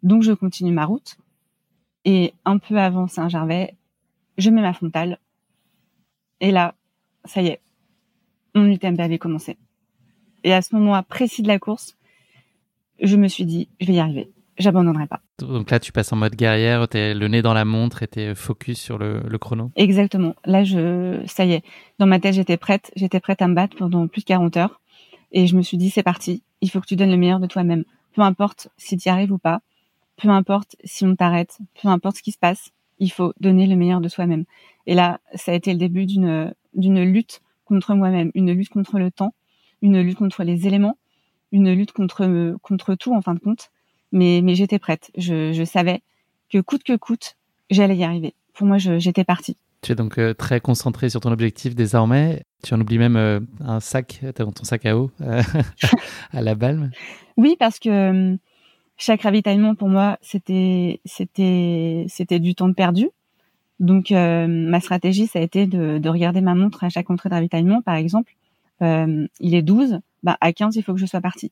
Donc je continue ma route. Et un peu avant Saint-Gervais, je mets ma frontale. Et là, ça y est, mon UTMB avait commencé. Et à ce moment précis de la course, je me suis dit, je vais y arriver j'abandonnerai pas. Donc là, tu passes en mode guerrière, tu es le nez dans la montre et tu es focus sur le, chrono. Exactement. Là, je, ça y est, dans ma tête, j'étais prête, j'étais prête à me battre pendant plus de 40 heures. Et je me suis dit, c'est parti, il faut que tu donnes le meilleur de toi-même. Peu importe si tu y arrives ou pas, peu importe si on t'arrête, peu importe ce qui se passe, il faut donner le meilleur de soi-même. Et là, ça a été le début d'une, d'une lutte contre moi-même, une lutte contre le temps, une lutte contre les éléments, une lutte contre, contre tout en fin de compte mais, mais j'étais prête. Je, je savais que coûte que coûte, j'allais y arriver. Pour moi, j'étais partie. Tu es donc euh, très concentré sur ton objectif désormais. Tu en oublies même euh, un sac ton sac à eau euh, à la balme. Oui, parce que chaque ravitaillement pour moi, c'était c'était c'était du temps perdu. Donc ma stratégie, ça a été de, de, regarder ma montre à chaque entrée de ravitaillement, par exemple. il est 12, bah à 15, il faut que je sois partie.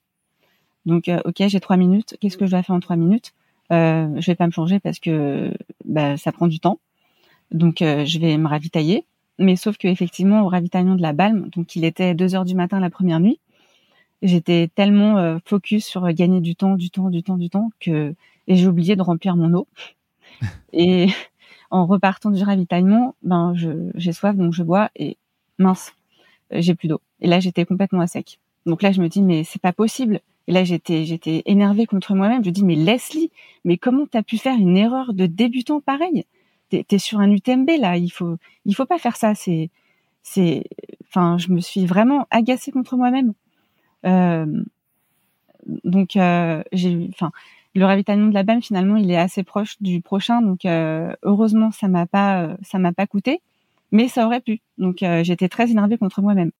Donc ok, j'ai trois minutes. Qu'est-ce que je dois faire en trois minutes? Euh, Je vais pas me changer parce que bah, ça prend du temps. Donc je vais me ravitailler mais sauf que effectivement au ravitaillement de la Balme, donc il était 2 heures du matin la première nuit, j'étais tellement euh, focus sur gagner du temps, du temps, du temps, du temps que et j'ai oublié de remplir mon eau. et en repartant du ravitaillement, ben j'ai soif donc je bois et mince, j'ai plus d'eau. Et là j'étais complètement à sec. Donc là je me dis mais c'est pas possible. Et là j'étais j'étais énervée contre moi-même. Je dis mais Leslie, mais comment t'as pu faire une erreur de débutant pareil? T'es es sur un UTMB là, il faut il faut pas faire ça. C'est c'est enfin je me suis vraiment agacée contre moi-même. Euh, donc euh, j'ai le ravitaillement de la BAM finalement il est assez proche du prochain donc euh, heureusement ça m'a pas ça m'a pas coûté mais ça aurait pu donc j'étais très énervée contre moi-même.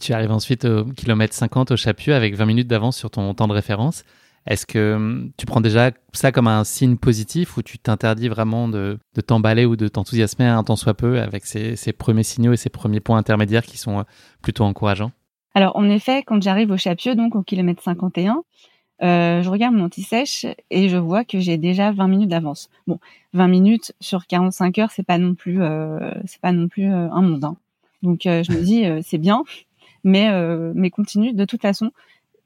Tu arrives ensuite au kilomètre 50 au Chapieux avec 20 minutes d'avance sur ton temps de référence. Est-ce que hum, tu prends déjà ça comme un signe positif ou tu t'interdis vraiment de, t'emballer ou de t'enthousiasmer un tant soit peu avec ces, premiers signaux et ces premiers points intermédiaires qui sont plutôt encourageants? Alors en effet, quand j'arrive au Chapieux, donc au kilomètre 51, euh, je regarde mon anti-sèche et je vois que j'ai déjà 20 minutes d'avance. Bon, 20 minutes sur 45 heures, c'est pas non plus, euh, c'est pas non plus un monde. Hein. Donc je me dis c'est bien, mais mais continue. De toute façon,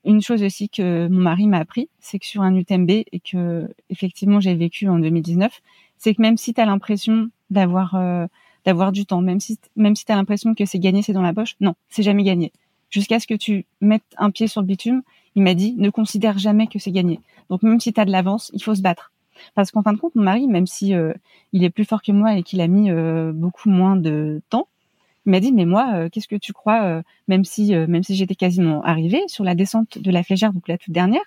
une chose aussi que mon mari m'a appris, c'est que sur un UTMB et que effectivement j'ai vécu en 2019, c'est que même si tu as l'impression d'avoir euh, d'avoir du temps, même si même si tu as l'impression que c'est gagné, c'est dans la poche, non, c'est jamais gagné. Jusqu'à ce que tu mettes un pied sur le bitume, il m'a dit ne considère jamais que c'est gagné. Donc même si tu as de l'avance, il faut se battre. Parce qu'en fin de compte, mon mari, même si euh, il est plus fort que moi et qu'il a mis euh, beaucoup moins de temps, il m'a dit mais moi euh, qu'est-ce que tu crois même si j'étais quasiment arrivée sur la descente de la flégère donc la toute dernière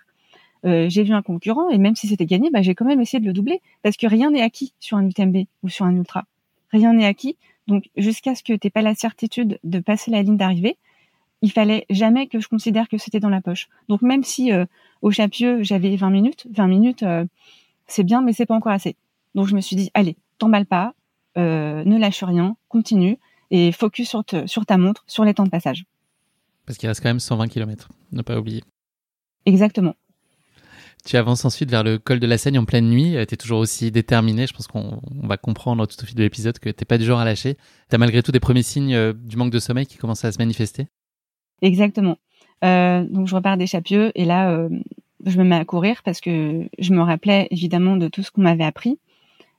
j'ai vu un concurrent et même si c'était gagné bah, j'ai quand même essayé de le doubler parce que rien n'est acquis sur un UTMB ou sur un ultra rien n'est acquis donc jusqu'à ce que tu pas la certitude de passer la ligne d'arrivée il fallait jamais que je considère que c'était dans la poche donc même si au Chapieux j'avais 20 minutes 20 minutes c'est bien mais c'est pas encore assez donc je me suis dit allez t'emballe pas ne lâche rien continue et focus sur, sur ta montre, sur les temps de passage. Parce qu'il reste quand même 120 km, ne pas oublier. Exactement. Tu avances ensuite vers le col de la Seigne en pleine nuit. Tu es toujours aussi déterminé. Je pense qu'on va comprendre tout au fil de l'épisode que tu n'es pas du genre à lâcher. Tu as malgré tout des premiers signes euh, du manque de sommeil qui commencent à se manifester Exactement. Euh, donc je repars des Chapieux et là, euh, je me mets à courir parce que je me rappelais évidemment de tout ce qu'on m'avait appris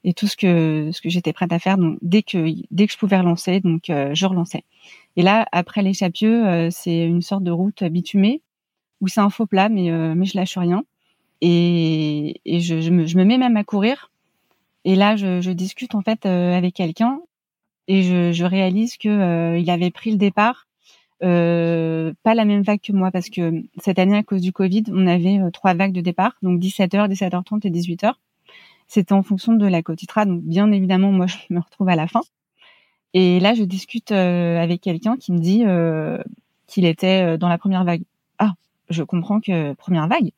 et tout ce que ce que j'étais prête à faire. Donc dès que dès que je pouvais relancer, donc euh, je relançais. Et là, après les Chapieux, euh, c'est une sorte de route bitumée où c'est un faux plat, mais euh, mais je lâche rien. Et, et je, je, me, je me mets même à courir. Et là, je, je discute en fait avec quelqu'un et je, je réalise que il avait pris le départ. Euh, pas la même vague que moi parce que cette année à cause du Covid, on avait trois vagues de départ, donc 17h, 17h30 et 18h. C'était en fonction de la quotitra. Donc, bien évidemment, moi, je me retrouve à la fin. Et là, je discute euh, avec quelqu'un qui me dit euh, qu'il était euh, dans la première vague. Ah, je comprends que première vague.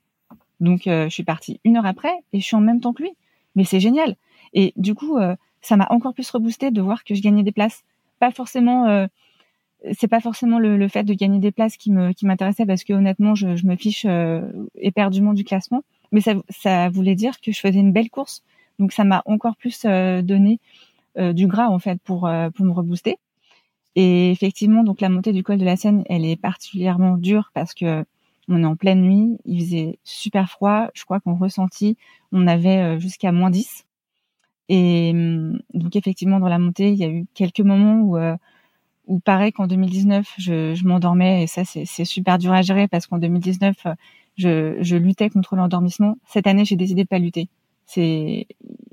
Donc, je suis partie une heure après et je suis en même temps que lui. Mais c'est génial. Et du coup, ça m'a encore plus reboosté de voir que je gagnais des places. Pas forcément c'est pas forcément le, fait de gagner des places qui me qui m'intéressait parce que honnêtement je, me fiche éperdument du classement mais ça, ça voulait dire que je faisais une belle course. Donc ça m'a encore plus euh, donné euh, du gras en fait pour euh, pour me rebooster. Et effectivement, donc la montée du col de la Seine, elle est particulièrement dure parce que on est en pleine nuit, il faisait super froid. Je crois qu'on ressentit, on avait jusqu'à moins 10. Et hum, donc effectivement, dans la montée, il y a eu quelques moments où pareil qu'en 2019, je, je m'endormais et ça c'est super dur à gérer parce qu'en 2019, je, je luttais contre l'endormissement. Cette année, j'ai décidé de pas lutter. C'est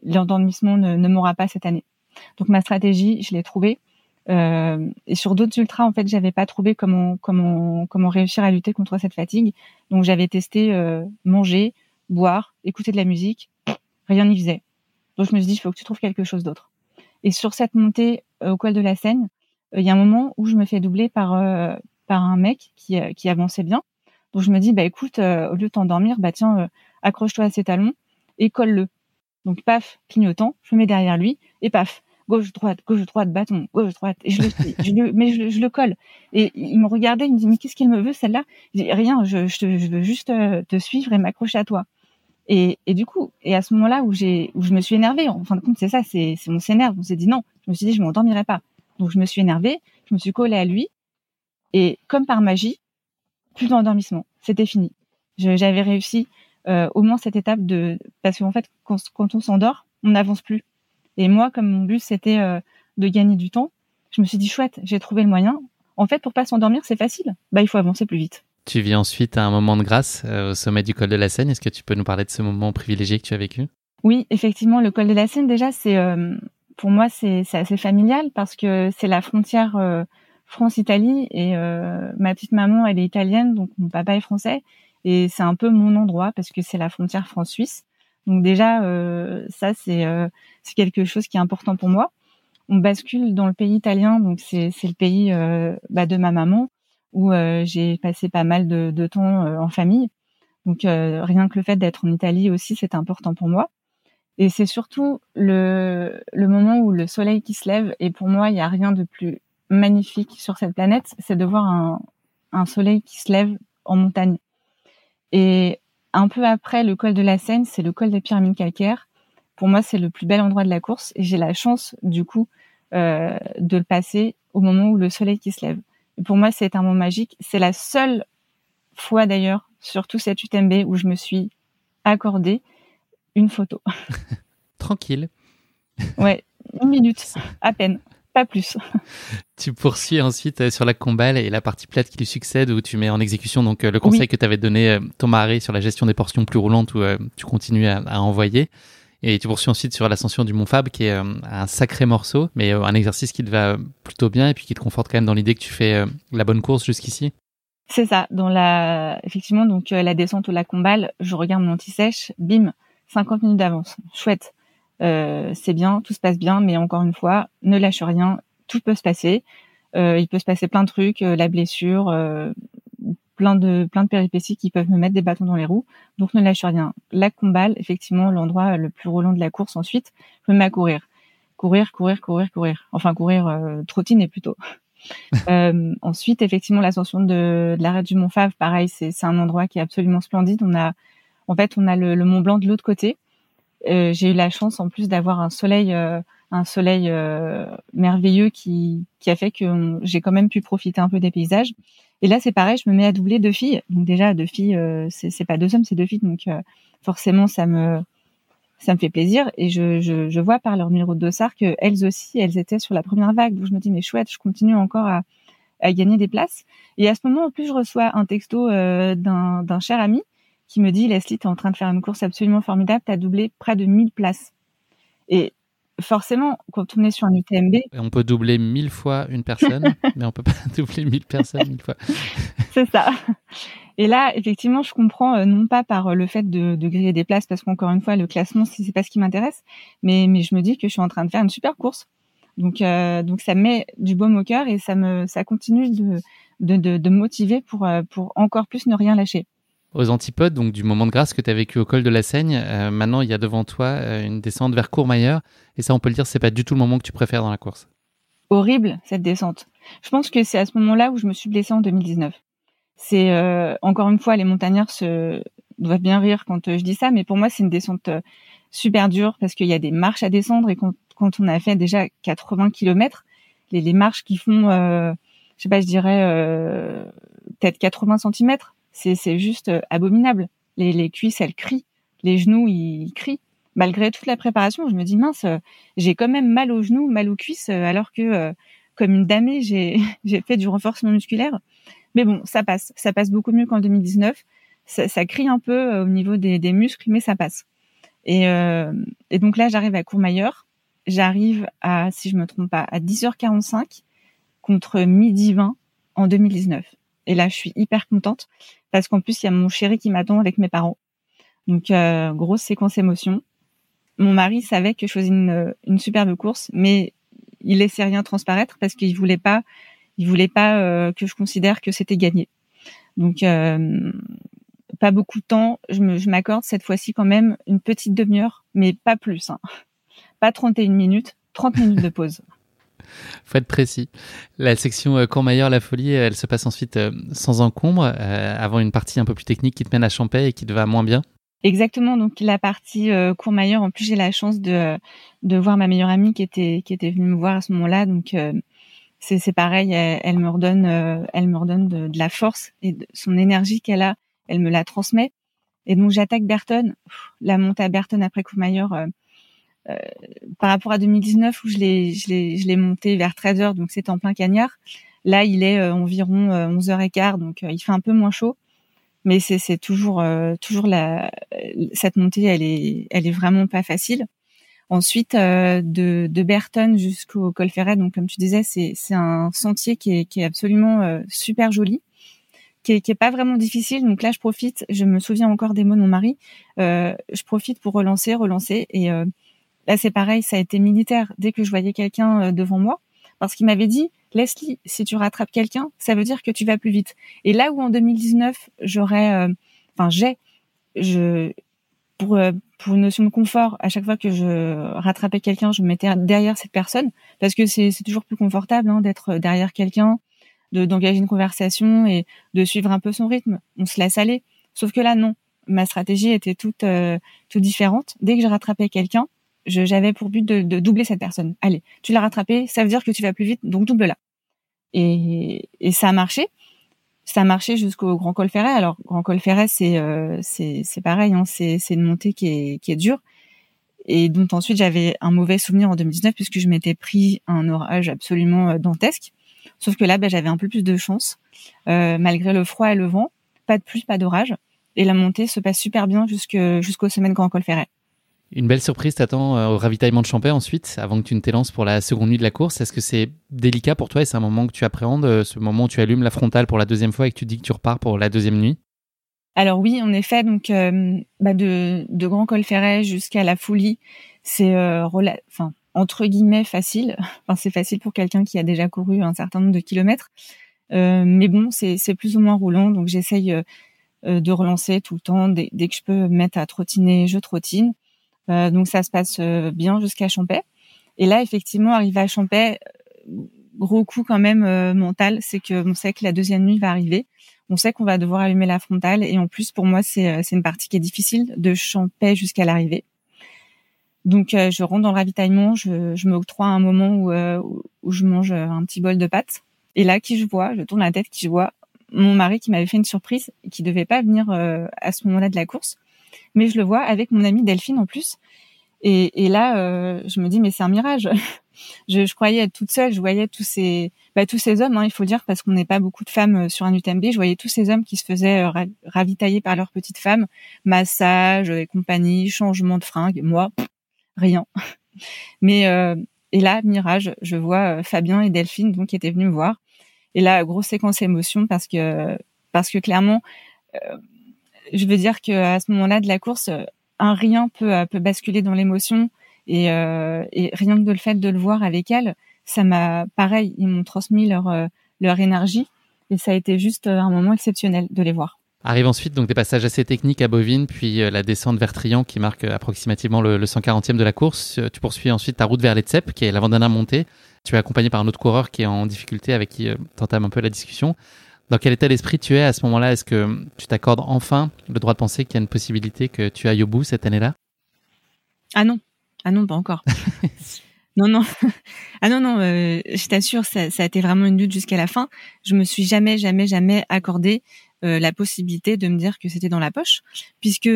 l'endormissement ne, m'aura pas cette année. Donc ma stratégie, je l'ai trouvée. Euh, et sur d'autres ultras, en fait, j'avais pas trouvé comment comment comment réussir à lutter contre cette fatigue. Donc j'avais testé euh, manger, boire, écouter de la musique. Rien n'y faisait. Donc je me suis dit, il faut que tu trouves quelque chose d'autre. Et sur cette montée euh, au col de la Seine, euh, il y a un moment où je me fais doubler par euh, par un mec qui qui avançait bien. Donc je me dis bah écoute, euh, au lieu de t'endormir, bah tiens, euh, accroche-toi à ses talons et colle-le. Donc paf, clignotant, je me mets derrière lui et paf, gauche droite, gauche droite, bâton, gauche droite, et je le, je le mais je, le colle. Et il me regardait, il me dit mais qu'est-ce qu'il me veut celle-là? Je rien, je, je, veux juste euh, te suivre et m'accrocher à toi. Et, et du coup, et à ce moment-là où j'ai où je me suis énervée, en fin de compte c'est ça, c'est on s'énerve, on s'est dit non, je me suis dit je m'endormirai pas. Donc je me suis énervée, je me suis collée à lui et comme par magie, plus d'endormissement, c'était fini. J'avais réussi euh, au moins cette étape de parce qu'en fait quand, quand on s'endort, on n'avance plus. Et moi, comme mon but c'était euh, de gagner du temps, je me suis dit chouette, j'ai trouvé le moyen. En fait, pour pas s'endormir, c'est facile. Bah, il faut avancer plus vite. Tu vis ensuite à un moment de grâce euh, au sommet du col de la Seine. Est-ce que tu peux nous parler de ce moment privilégié que tu as vécu? Oui, effectivement, le col de la Seine, déjà, c'est euh, pour moi c'est assez familial parce que c'est la frontière France-Italie et ma petite maman, elle est italienne, donc mon papa est français et c'est un peu mon endroit parce que c'est la frontière France-Suisse. Donc déjà, euh, ça euh, c'est quelque chose qui est important pour moi. On bascule dans le pays italien, donc c'est le pays euh, bah, de ma maman où j'ai passé pas mal de, de temps en famille. Donc rien que le fait d'être en Italie aussi, c'est important pour moi. Et c'est surtout le, moment où le soleil qui se lève. Et pour moi, il n'y a rien de plus magnifique sur cette planète, c'est de voir un, soleil qui se lève en montagne. Et un peu après le col de la Seine, c'est le col des pyramides calcaires. Pour moi, c'est le plus bel endroit de la course et j'ai la chance, du coup, euh, de le passer au moment où le soleil qui se lève. Et pour moi, c'est un moment magique. C'est la seule fois d'ailleurs sur tout cet UTMB où je me suis accordé une photo. Tranquille. Ouais, une minute, à peine plus. tu poursuis ensuite euh, sur la combale et la partie plate qui lui succède où tu mets en exécution donc euh, le conseil que tu avais donné euh, ton mari sur la gestion des portions plus roulantes où tu continues à, envoyer. Et tu poursuis ensuite sur l'ascension du Mont Fab, qui est un sacré morceau, mais un exercice qui te va plutôt bien et puis qui te conforte quand même dans l'idée que tu fais la bonne course jusqu'ici. C'est ça. Dans la, effectivement, donc la descente ou la combale, je regarde mon anti-sèche, bim, 50 minutes d'avance. Chouette. Euh, c'est bien, tout se passe bien, mais encore une fois, ne lâche rien, tout peut se passer. Euh, il peut se passer plein de trucs, euh, la blessure, plein de plein de péripéties qui peuvent me mettre des bâtons dans les roues. Donc ne lâche rien. La combale, effectivement, l'endroit le plus roulant de la course. Ensuite, je me mets à courir, courir, courir, courir, courir. Enfin courir, euh, trottiner plutôt. ensuite, effectivement, l'ascension de, de l'arrêt du Mont Fave, pareil, c'est un endroit qui est absolument splendide. On a, en fait, on a le Mont Blanc de l'autre côté. Euh, j'ai eu la chance en plus d'avoir un soleil, euh, un soleil euh, merveilleux qui, qui a fait que j'ai quand même pu profiter un peu des paysages. Et là, c'est pareil, je me mets à doubler deux filles. Donc déjà, deux filles, c'est pas deux hommes, c'est deux filles. Donc forcément, ça me ça me fait plaisir. Et je, je, je vois par leur numéro de dossard que elles aussi, elles étaient sur la première vague. Donc je me dis, mais chouette, je continue encore à, à gagner des places. Et à ce moment, en plus, je reçois un texto d'un cher ami qui me dit Leslie, tu es en train de faire une course absolument formidable, tu as doublé près de 1000 places. Et forcément, quand on est sur un UTMB. On peut doubler 1000 fois une personne, mais on peut pas doubler 1000 personnes mille fois. C'est ça. Et là, effectivement, je comprends euh, non pas par euh, le fait de, de griller des places, parce qu'encore une fois, le classement, c'est pas ce qui m'intéresse, mais, mais je me dis que je suis en train de faire une super course. Donc, euh, donc ça met du baume au cœur et ça me, ça continue de, de, de, de motiver pour, pour encore plus ne rien lâcher aux antipodes donc du moment de grâce que tu as vécu au col de la Seigne. Euh, maintenant, il y a devant toi euh, une descente vers Courmayeur. Et ça, on peut le dire, c'est pas du tout le moment que tu préfères dans la course. Horrible, cette descente. Je pense que c'est à ce moment-là où je me suis blessée en 2019. C'est euh, encore une fois, les montagnards doivent bien rire quand je dis ça, mais pour moi, c'est une descente super dure parce qu'il y a des marches à descendre et quand, on a fait déjà 80 km, les, les marches qui font, je sais pas, je dirais peut-être 80 cm, c'est juste euh, abominable. Les, les cuisses, elles crient. Les genoux, ils crient. Malgré toute la préparation, je me dis mince, euh, j'ai quand même mal aux genoux, mal aux cuisses, euh, alors que comme une damée, j'ai j'ai fait du renforcement musculaire. Mais bon, ça passe. Ça passe beaucoup mieux qu'en 2019. Ça, ça, crie un peu au niveau des, des muscles, mais ça passe. Et, et donc là, j'arrive à Courmayeur. J'arrive à, si je me trompe pas, à 10h45 contre midi 20 en 2019. Et là, je suis hyper contente parce qu'en plus, il y a mon chéri qui m'attend avec mes parents. Donc, euh, grosse séquence émotion. Mon mari savait que je faisais une, une superbe course, mais il laissait rien transparaître parce qu'il voulait pas, il voulait pas euh, que je considère que c'était gagné. Donc, euh, pas beaucoup de temps. Je m'accorde cette fois-ci quand même une petite demi-heure, mais pas plus. Hein. Pas 31 minutes, 30 minutes de pause. Faut être précis. La section euh, Courmayeur, la folie, elle se passe ensuite euh, sans encombre, euh, avant une partie un peu plus technique qui te mène à Champais et qui te va moins bien. Exactement. Donc la partie Courmayeur, en plus j'ai la chance de de voir ma meilleure amie qui était qui était venue me voir à ce moment-là. Donc c'est pareil. Elle, me redonne elle me de, la force et de son énergie qu'elle a. Elle me la transmet. Et donc j'attaque Berton. La montée à Berton après Courmayeur euh, par rapport à 2019 où je l'ai monté vers 13 heures donc c'est en plein cagnard. Là, il est euh, environ 11h15 euh, donc il fait un peu moins chaud mais c'est toujours la cette montée elle est vraiment pas facile. Ensuite de de Berton jusqu'au col Ferret donc comme tu disais c'est un sentier qui est absolument super joli. Qui est, qui pas vraiment difficile. Donc là, je profite. Je me souviens encore des mots de mon mari. Euh, je profite pour relancer, relancer. Et euh, Là, c'est pareil, ça a été militaire. Dès que je voyais quelqu'un euh, devant moi, parce qu'il m'avait dit, Leslie, si tu rattrapes quelqu'un, ça veut dire que tu vas plus vite. Et là où en 2019, j'aurais, euh, enfin, j'ai, je, pour euh, pour une notion de confort, à chaque fois que je rattrapais quelqu'un, je me mettais derrière cette personne parce que c'est toujours plus confortable hein, d'être derrière quelqu'un, de d'engager une conversation et de suivre un peu son rythme. On se laisse aller. Sauf que là, non. Ma stratégie était toute différente. Dès que je rattrapais quelqu'un, j'avais pour but de, de, doubler cette personne. Allez, tu l'as rattrapé, ça veut dire que tu vas plus vite, donc double-la. Et, et ça a marché. Ça a marché jusqu'au Grand Col Ferret. Alors, Grand Col Ferret, c'est euh, c'est pareil, hein, c'est une montée qui est, qui est dure. Et dont ensuite, j'avais un mauvais souvenir en 2019 puisque je m'étais pris un orage absolument euh, dantesque. Sauf que là, bah, j'avais un peu plus de chance, euh, malgré le froid et le vent. Pas de pluie, pas d'orage. Et la montée se passe super bien jusqu'aux semaines Grand Col Ferret. Une belle surprise t'attend euh, au ravitaillement de Champais ensuite, avant que tu ne t'élances pour la seconde nuit de la course. Est-ce que c'est délicat pour toi et c'est un moment que tu appréhendes, euh, ce moment où tu allumes la frontale pour la deuxième fois et que tu dis que tu repars pour la deuxième nuit? Alors oui, en effet, donc euh, bah de, Grand Col Ferret jusqu'à la Foulie, c'est entre guillemets facile. Enfin c'est facile pour quelqu'un qui a déjà couru un certain nombre de kilomètres, mais bon c'est plus ou moins roulant, donc j'essaye de relancer tout le temps. Dès, que je peux me mettre à trottiner, je trottine. Euh, donc ça se passe euh, bien jusqu'à Champais. Et là, effectivement, arrivé à Champais, euh, gros coup quand même mental, c'est que on sait que la deuxième nuit va arriver. On sait qu'on va devoir allumer la frontale et en plus pour moi c'est une partie qui est difficile de Champais jusqu'à l'arrivée. Donc je rentre dans le ravitaillement, je, je m'octroie un moment où, je mange un petit bol de pâtes et là qui je vois, je tourne la tête, qui je vois mon mari qui m'avait fait une surprise qui devait pas venir à ce moment-là de la course mais je le vois avec mon amie Delphine en plus. Et, et là, euh, je me dis mais c'est un mirage. je, je, croyais être toute seule. Je voyais tous ces, bah, tous ces hommes, hein, il faut dire, parce qu'on n'est pas beaucoup de femmes euh, sur un UTMB. Je voyais tous ces hommes qui se faisaient euh, ravitailler par leurs petites femmes, massage et compagnie, changement de fringues. Moi, rien. Mais et là, mirage, je vois Fabien et Delphine donc qui étaient venus me voir. Et là, grosse séquence émotion parce que parce que clairement je veux dire que à ce moment-là de la course, un rien peut, euh, peut basculer dans l'émotion et, euh, et rien que de le fait de le voir avec elle, ça m'a pareil, ils m'ont transmis leur euh, leur énergie et ça a été juste un moment exceptionnel de les voir. Arrive ensuite donc des passages assez techniques à Bovine, puis la descente vers Trian qui marque approximativement le, 140e de la course. Tu poursuis ensuite ta route vers l'Etzep, qui est l'avant-dernière montée. Tu es accompagné par un autre coureur qui est en difficulté avec qui tu un peu la discussion. Dans quel état d'esprit tu es à ce moment-là? Est-ce que tu t'accordes enfin le droit de penser qu'il y a une possibilité que tu ailles au bout cette année-là? Ah non, ah non, pas encore. non, non, ah non, non. Euh, je t'assure, ça, ça, a été vraiment une lutte jusqu'à la fin. Je me suis jamais, jamais, jamais accordé euh, la possibilité de me dire que c'était dans la poche, puisque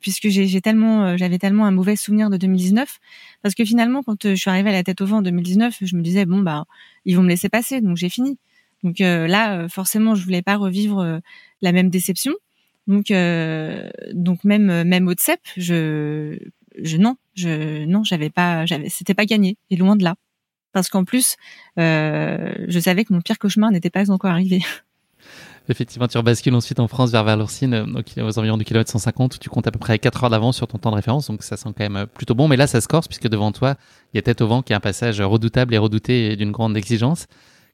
puisque j'ai tellement, euh, j'avais tellement un mauvais souvenir de 2019, parce que finalement, quand je suis arrivée à la tête au vent en 2019, je me disais bon bah ils vont me laisser passer, donc j'ai fini. Donc euh, là, euh, forcément, je voulais pas revivre euh, la même déception. Donc, donc même même au CEP, je, je non, je non, j'avais pas, j'avais, c'était pas gagné, et loin de là. Parce qu'en plus, je savais que mon pire cauchemar n'était pas encore arrivé. Effectivement, tu rebascules ensuite en France vers Valourcine, donc aux environs du kilomètre 150, où tu comptes à peu près 4 heures d'avance sur ton temps de référence, donc ça sent quand même plutôt bon. Mais là, ça se corse, puisque devant toi, il y a Tête au vent, qui est un passage redoutable et redouté d'une grande exigence.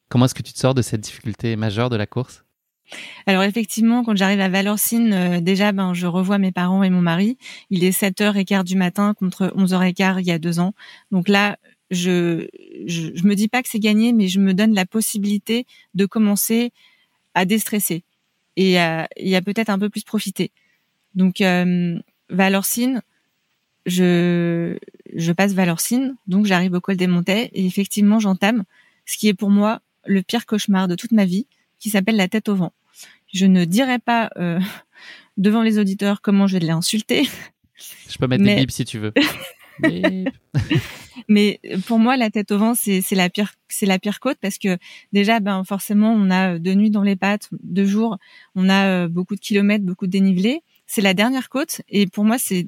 Comment est-ce que tu te sors de cette difficulté majeure de la course? Alors effectivement, quand j'arrive à Valorcine, euh, déjà, ben, je revois mes parents et mon mari. Il est 7h15 du matin contre 11h15 il y a deux ans. Donc là, je, je, me dis pas que c'est gagné, mais je me donne la possibilité de commencer à déstresser et à, peut-être un peu plus profiter. Donc euh, Valorcine, je, je passe Valorcine, donc j'arrive au col des Montets et effectivement j'entame ce qui est pour moi le pire cauchemar de toute ma vie, qui s'appelle la tête au vent. Je ne dirai pas euh, devant les auditeurs comment je vais l'insulter. Je peux mettre des bips si tu veux. Mais pour moi, la tête au vent, c'est la pire, c'est la pire côte parce que déjà, ben forcément, on a deux nuits dans les pattes, deux jours, on a euh, beaucoup de kilomètres, beaucoup de dénivelé. C'est la dernière côte et pour moi, c'est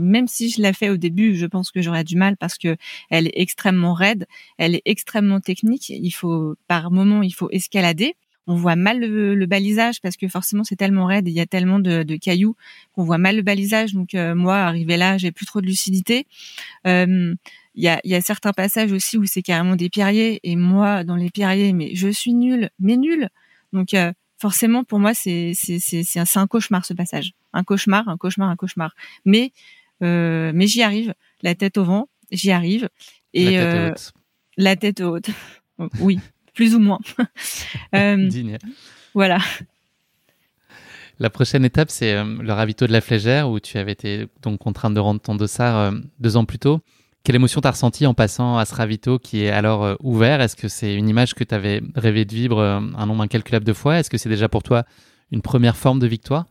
même si je l'ai fait au début, je pense que j'aurais du mal parce que elle est extrêmement raide, elle est extrêmement technique. Il faut par moment, il faut escalader on voit mal le, balisage parce que forcément c'est tellement raide, il y a tellement de, cailloux qu'on voit mal le balisage. Donc euh, moi, arrivé là, j'ai plus trop de lucidité. Euh, il y, a, certains passages aussi où c'est carrément des pierriers et moi dans les pierriers, mais je suis nulle, mais nulle. Donc euh, forcément pour moi c'est un, un cauchemar ce passage, un cauchemar, un cauchemar, un cauchemar. Mais mais j'y arrive, la tête au vent, j'y arrive et la tête haute. La tête haute. oui, plus ou moins. euh, Voilà. La prochaine étape, c'est euh, le ravito de la Flégère, où tu avais été donc contrainte de rendre ton dossard euh, deux ans plus tôt. Quelle émotion t'as ressenti en passant à ce ravito qui est alors euh, ouvert? Est-ce que c'est une image que tu avais rêvé de vivre un nombre incalculable de fois? Est-ce que c'est déjà pour toi une première forme de victoire?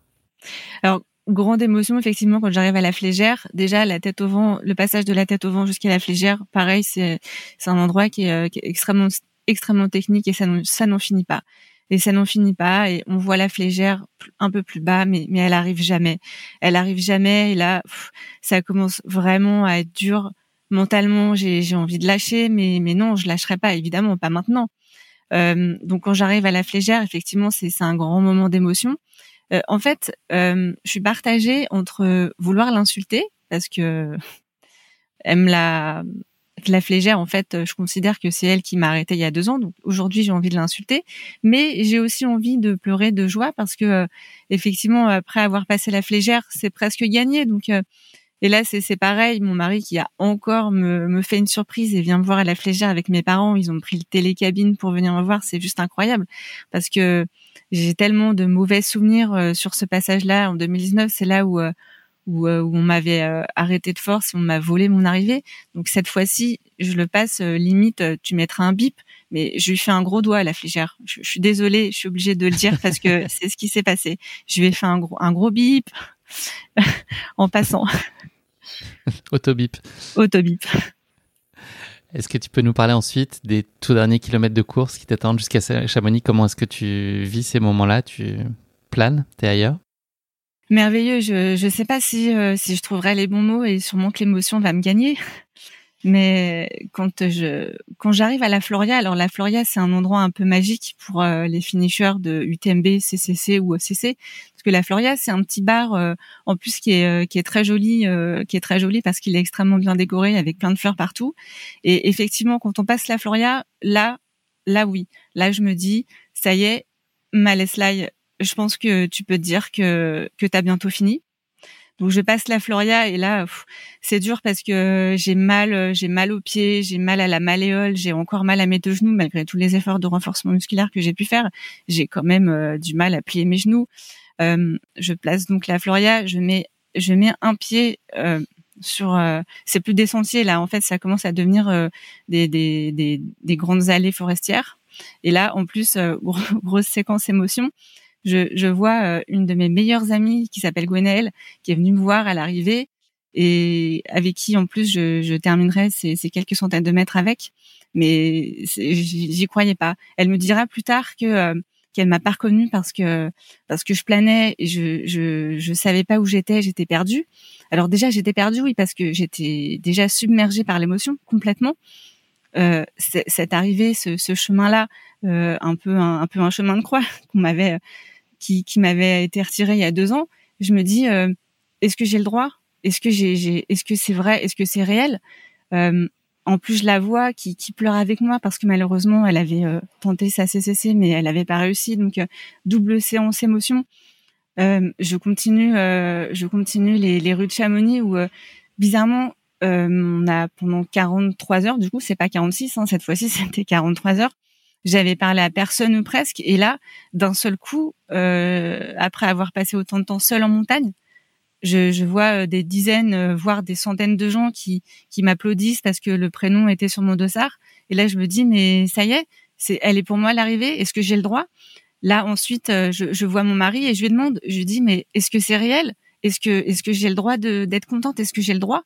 Alors, grande émotion effectivement quand j'arrive à la Flégère. Déjà la tête au vent, le passage de la tête au vent jusqu'à la Flégère, pareil, c'est un endroit qui est, qui est extrêmement extrêmement technique et ça, n'en finit pas. Et ça n'en finit pas et on voit la flégère un peu plus bas, mais, mais elle arrive jamais. Elle arrive jamais et là, ça commence vraiment à être dur mentalement. J'ai, envie de lâcher, mais, mais non, je lâcherai pas, évidemment, pas maintenant. Euh, donc quand j'arrive à la flégère, effectivement, c'est, un grand moment d'émotion. Euh, en fait, euh, je suis partagée entre vouloir l'insulter parce que elle me l'a la flégère, en fait, je considère que c'est elle qui m'a arrêté il y a deux ans. Donc aujourd'hui, j'ai envie de l'insulter, mais j'ai aussi envie de pleurer de joie parce que euh, effectivement, après avoir passé la flégère, c'est presque gagné. Donc euh, et là, c'est pareil. Mon mari qui a encore me, me, fait une surprise et vient me voir à la flégère avec mes parents. Ils ont pris le télécabine pour venir me voir. C'est juste incroyable parce que j'ai tellement de mauvais souvenirs euh, sur ce passage-là en 2019. C'est là où euh, où, on m'avait euh, arrêté de force et on m'a volé mon arrivée. Donc cette fois-ci, je le passe euh, limite, tu mettras un bip, mais je lui fais un gros doigt à la flégère. Je, suis désolée, je suis obligée de le dire parce que c'est ce qui s'est passé. Je lui ai fait un gros, un gros bip en passant. Autobip. Autobip. Est-ce que tu peux nous parler ensuite des tout derniers kilomètres de course qui t'attendent jusqu'à Chamonix? Comment est-ce que tu vis ces moments-là? Tu planes? T'es ailleurs? Merveilleux. Je ne sais pas si euh, si je trouverai les bons mots et sûrement que l'émotion va me gagner. Mais quand je quand j'arrive à la Floria, alors la Floria c'est un endroit un peu magique pour euh, les finishers de UTMB, CCC ou OCC parce que la Floria c'est un petit bar euh, en plus qui est qui est très joli qui est très joli parce qu'il est extrêmement bien décoré avec plein de fleurs partout et effectivement quand on passe la Floria là là oui là je me dis ça y est ma je pense que tu peux te dire que que t'as bientôt fini. Donc je passe la Floria et là c'est dur parce que j'ai mal, j'ai mal aux pieds, j'ai mal à la malléole, j'ai encore mal à mes deux genoux malgré tous les efforts de renforcement musculaire que j'ai pu faire. J'ai quand même euh, du mal à plier mes genoux. Euh, je place donc la Floria, je mets je mets un pied euh, sur c'est plus des sentiers là en fait ça commence à devenir des, des, des, des, grandes allées forestières et là en plus grosse séquence émotion je, je vois euh, une de mes meilleures amies qui s'appelle Gwenaëlle, qui est venue me voir à l'arrivée et avec qui en plus je, je terminerai ces, ces, quelques centaines de mètres avec. Mais j'y croyais pas. Elle me dira plus tard que euh, qu'elle m'a pas reconnue parce que parce que je planais et je je je savais pas où j'étais, j'étais perdue. Alors déjà j'étais perdue oui parce que j'étais déjà submergée par l'émotion complètement. Euh, cette arrivée, ce, ce chemin-là, euh, un peu un, un, peu un chemin de croix qu'on m'avait qui, qui m'avait été retiré il y a deux ans, je me dis euh, est-ce que j'ai le droit? Est-ce que j'ai, est-ce que c'est vrai? Est-ce que c'est réel? Euh, en plus je la vois qui, qui pleure avec moi parce que malheureusement elle avait tenté sa CCC mais elle avait pas réussi. Donc double séance émotion. Je continue je continue les, les rues de Chamonix où bizarrement on a pendant 43 heures du coup c'est pas 46 hein, cette fois-ci c'était 43 heures j'avais parlé à personne ou presque. Et là, d'un seul coup, euh, après avoir passé autant de temps seul en montagne, je, vois euh, des dizaines, euh, voire des centaines de gens qui, m'applaudissent parce que le prénom était sur mon dossard. Et là, je me dis, mais ça y est, elle est pour moi l'arrivée. Est-ce que j'ai le droit? Là, ensuite, je, vois mon mari et je lui demande, je lui dis, mais est-ce que c'est réel? Est-ce que, j'ai le droit d'être contente? Est-ce que j'ai le droit?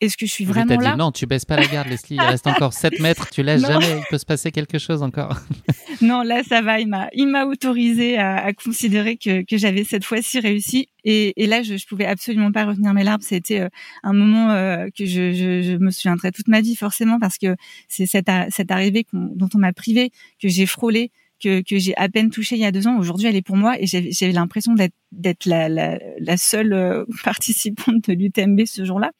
Est-ce que je suis vraiment là? Non, tu baisses pas la garde, Leslie. Il reste encore 7 mètres. Tu laisses jamais. Il peut se passer quelque chose encore. non, là, ça va. Il m'a, il m'a autorisé à, à, considérer que, que j'avais cette fois-ci réussi. Et, et là, je, je pouvais absolument pas retenir mes larmes. C'était euh, un moment euh, que je, je, je, me souviendrai toute ma vie, forcément, parce que c'est cette, cette arrivée dont on m'a privé, que j'ai frôlé, que, que j'ai à peine touché il y a deux ans. Aujourd'hui, elle est pour moi et j'ai l'impression d'être d'être la, la, la, seule euh, participante de l'UTMB ce jour-là.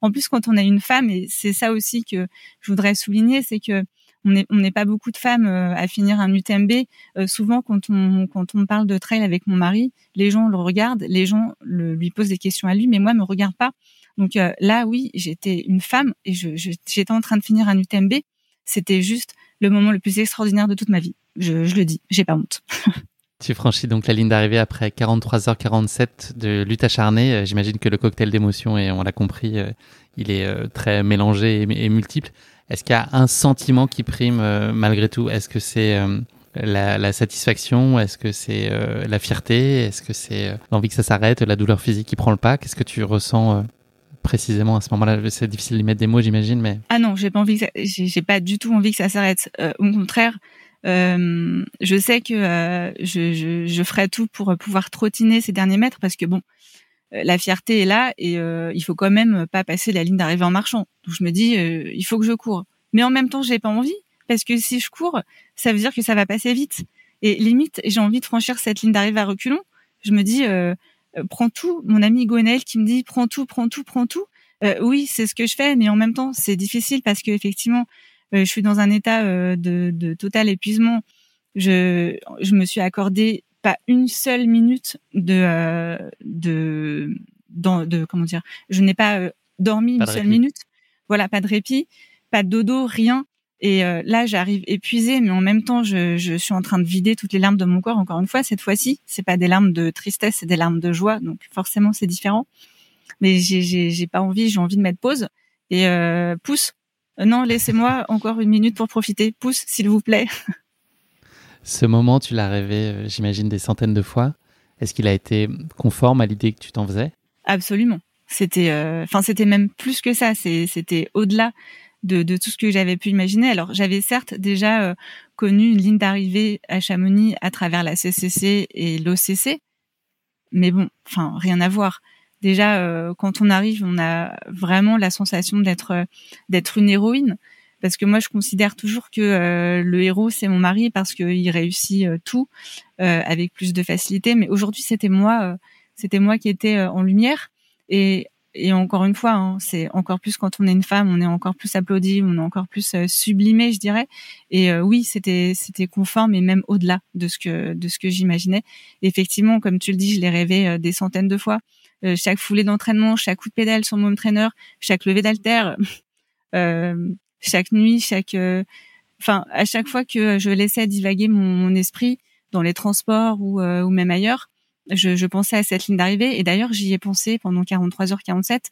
En plus, quand on a une femme, et c'est ça aussi que je voudrais souligner, c'est que on n'est pas beaucoup de femmes euh, à finir un UTMB. Euh, souvent, quand on parle de trail avec mon mari, les gens le regardent, les gens lui posent des questions à lui, mais moi, me regarde pas. Donc là, oui, j'étais une femme et j'étais en train de finir un UTMB. C'était juste le moment le plus extraordinaire de toute ma vie je, je le dis, j'ai pas honte. Tu franchis donc la ligne d'arrivée après 43h47 de lutte acharnée. Euh, j'imagine que le cocktail d'émotions, et on l'a compris, euh, il est euh, très mélangé et, multiple. Est-ce qu'il y a un sentiment qui prime malgré tout? Est-ce que c'est la, satisfaction? Est-ce que c'est la fierté? Est-ce que c'est l'envie que ça s'arrête La douleur physique qui prend le pas? Qu'est-ce que tu ressens précisément à ce moment-là? C'est difficile d'y mettre des mots, j'imagine, mais ah non, j'ai pas envie, j'ai pas du tout envie que ça s'arrête. au contraire, euh, je sais que euh, je, ferai tout pour pouvoir trottiner ces derniers mètres parce que bon, euh, la fierté est là et il faut quand même pas passer la ligne d'arrivée en marchant. Donc je me dis, il faut que je cours. Mais en même temps, j'ai pas envie parce que si je cours, ça veut dire que ça va passer vite. Et limite, j'ai envie de franchir cette ligne d'arrivée à reculons. Je me dis, prends tout. Mon ami Gwenaël qui me dit, prends tout, prends tout, prends tout. oui, c'est ce que je fais, mais en même temps, c'est difficile parce que effectivement, euh, je suis dans un état euh, de, de, total épuisement. Je, je me suis accordé pas une seule minute de euh, de, dans, de comment dire. Je n'ai pas dormi une seule minute. Voilà, pas de répit, pas de dodo, rien. Et là, j'arrive épuisée, mais en même temps, je, je, suis en train de vider toutes les larmes de mon corps. Encore une fois, cette fois-ci, c'est pas des larmes de tristesse, c'est des larmes de joie. Donc forcément, c'est différent. Mais j'ai, j'ai, pas envie, j'ai envie de mettre pause et euh, pousse. Euh, non, laissez-moi encore une minute pour profiter. Pousse, s'il vous plaît. Ce moment, tu l'as rêvé, euh, j'imagine, des centaines de fois. Est-ce qu'il a été conforme à l'idée que tu t'en faisais? Absolument. C'était, euh, enfin, c'était même plus que ça. C'était au-delà de, tout ce que j'avais pu imaginer. Alors, j'avais certes déjà connu une ligne d'arrivée à Chamonix à travers la CCC et l'OCC, mais bon, enfin, rien à voir déjà euh, quand on arrive, on a vraiment la sensation d'être euh, d'être une héroïne parce que moi je considère toujours que euh, le héros c'est mon mari parce qu'il réussit tout avec plus de facilité mais aujourd'hui c'était moi c'était moi qui étais en lumière et et encore une fois, hein, c'est encore plus quand on est une femme, on est encore plus applaudi, on est encore plus sublimé, je dirais. Et oui, c'était c'était conforme et même au-delà de ce que de ce que j'imaginais. Effectivement, comme tu le dis, je l'ai rêvé des centaines de fois. Euh, chaque foulée d'entraînement, chaque coup de pédale sur mon trainer, chaque levée d'altère, euh, chaque nuit, chaque, euh, enfin à chaque fois que je laissais divaguer mon, esprit dans les transports ou, ou même ailleurs, je, je, pensais à cette ligne d'arrivée. Et d'ailleurs j'y ai pensé pendant 43h47.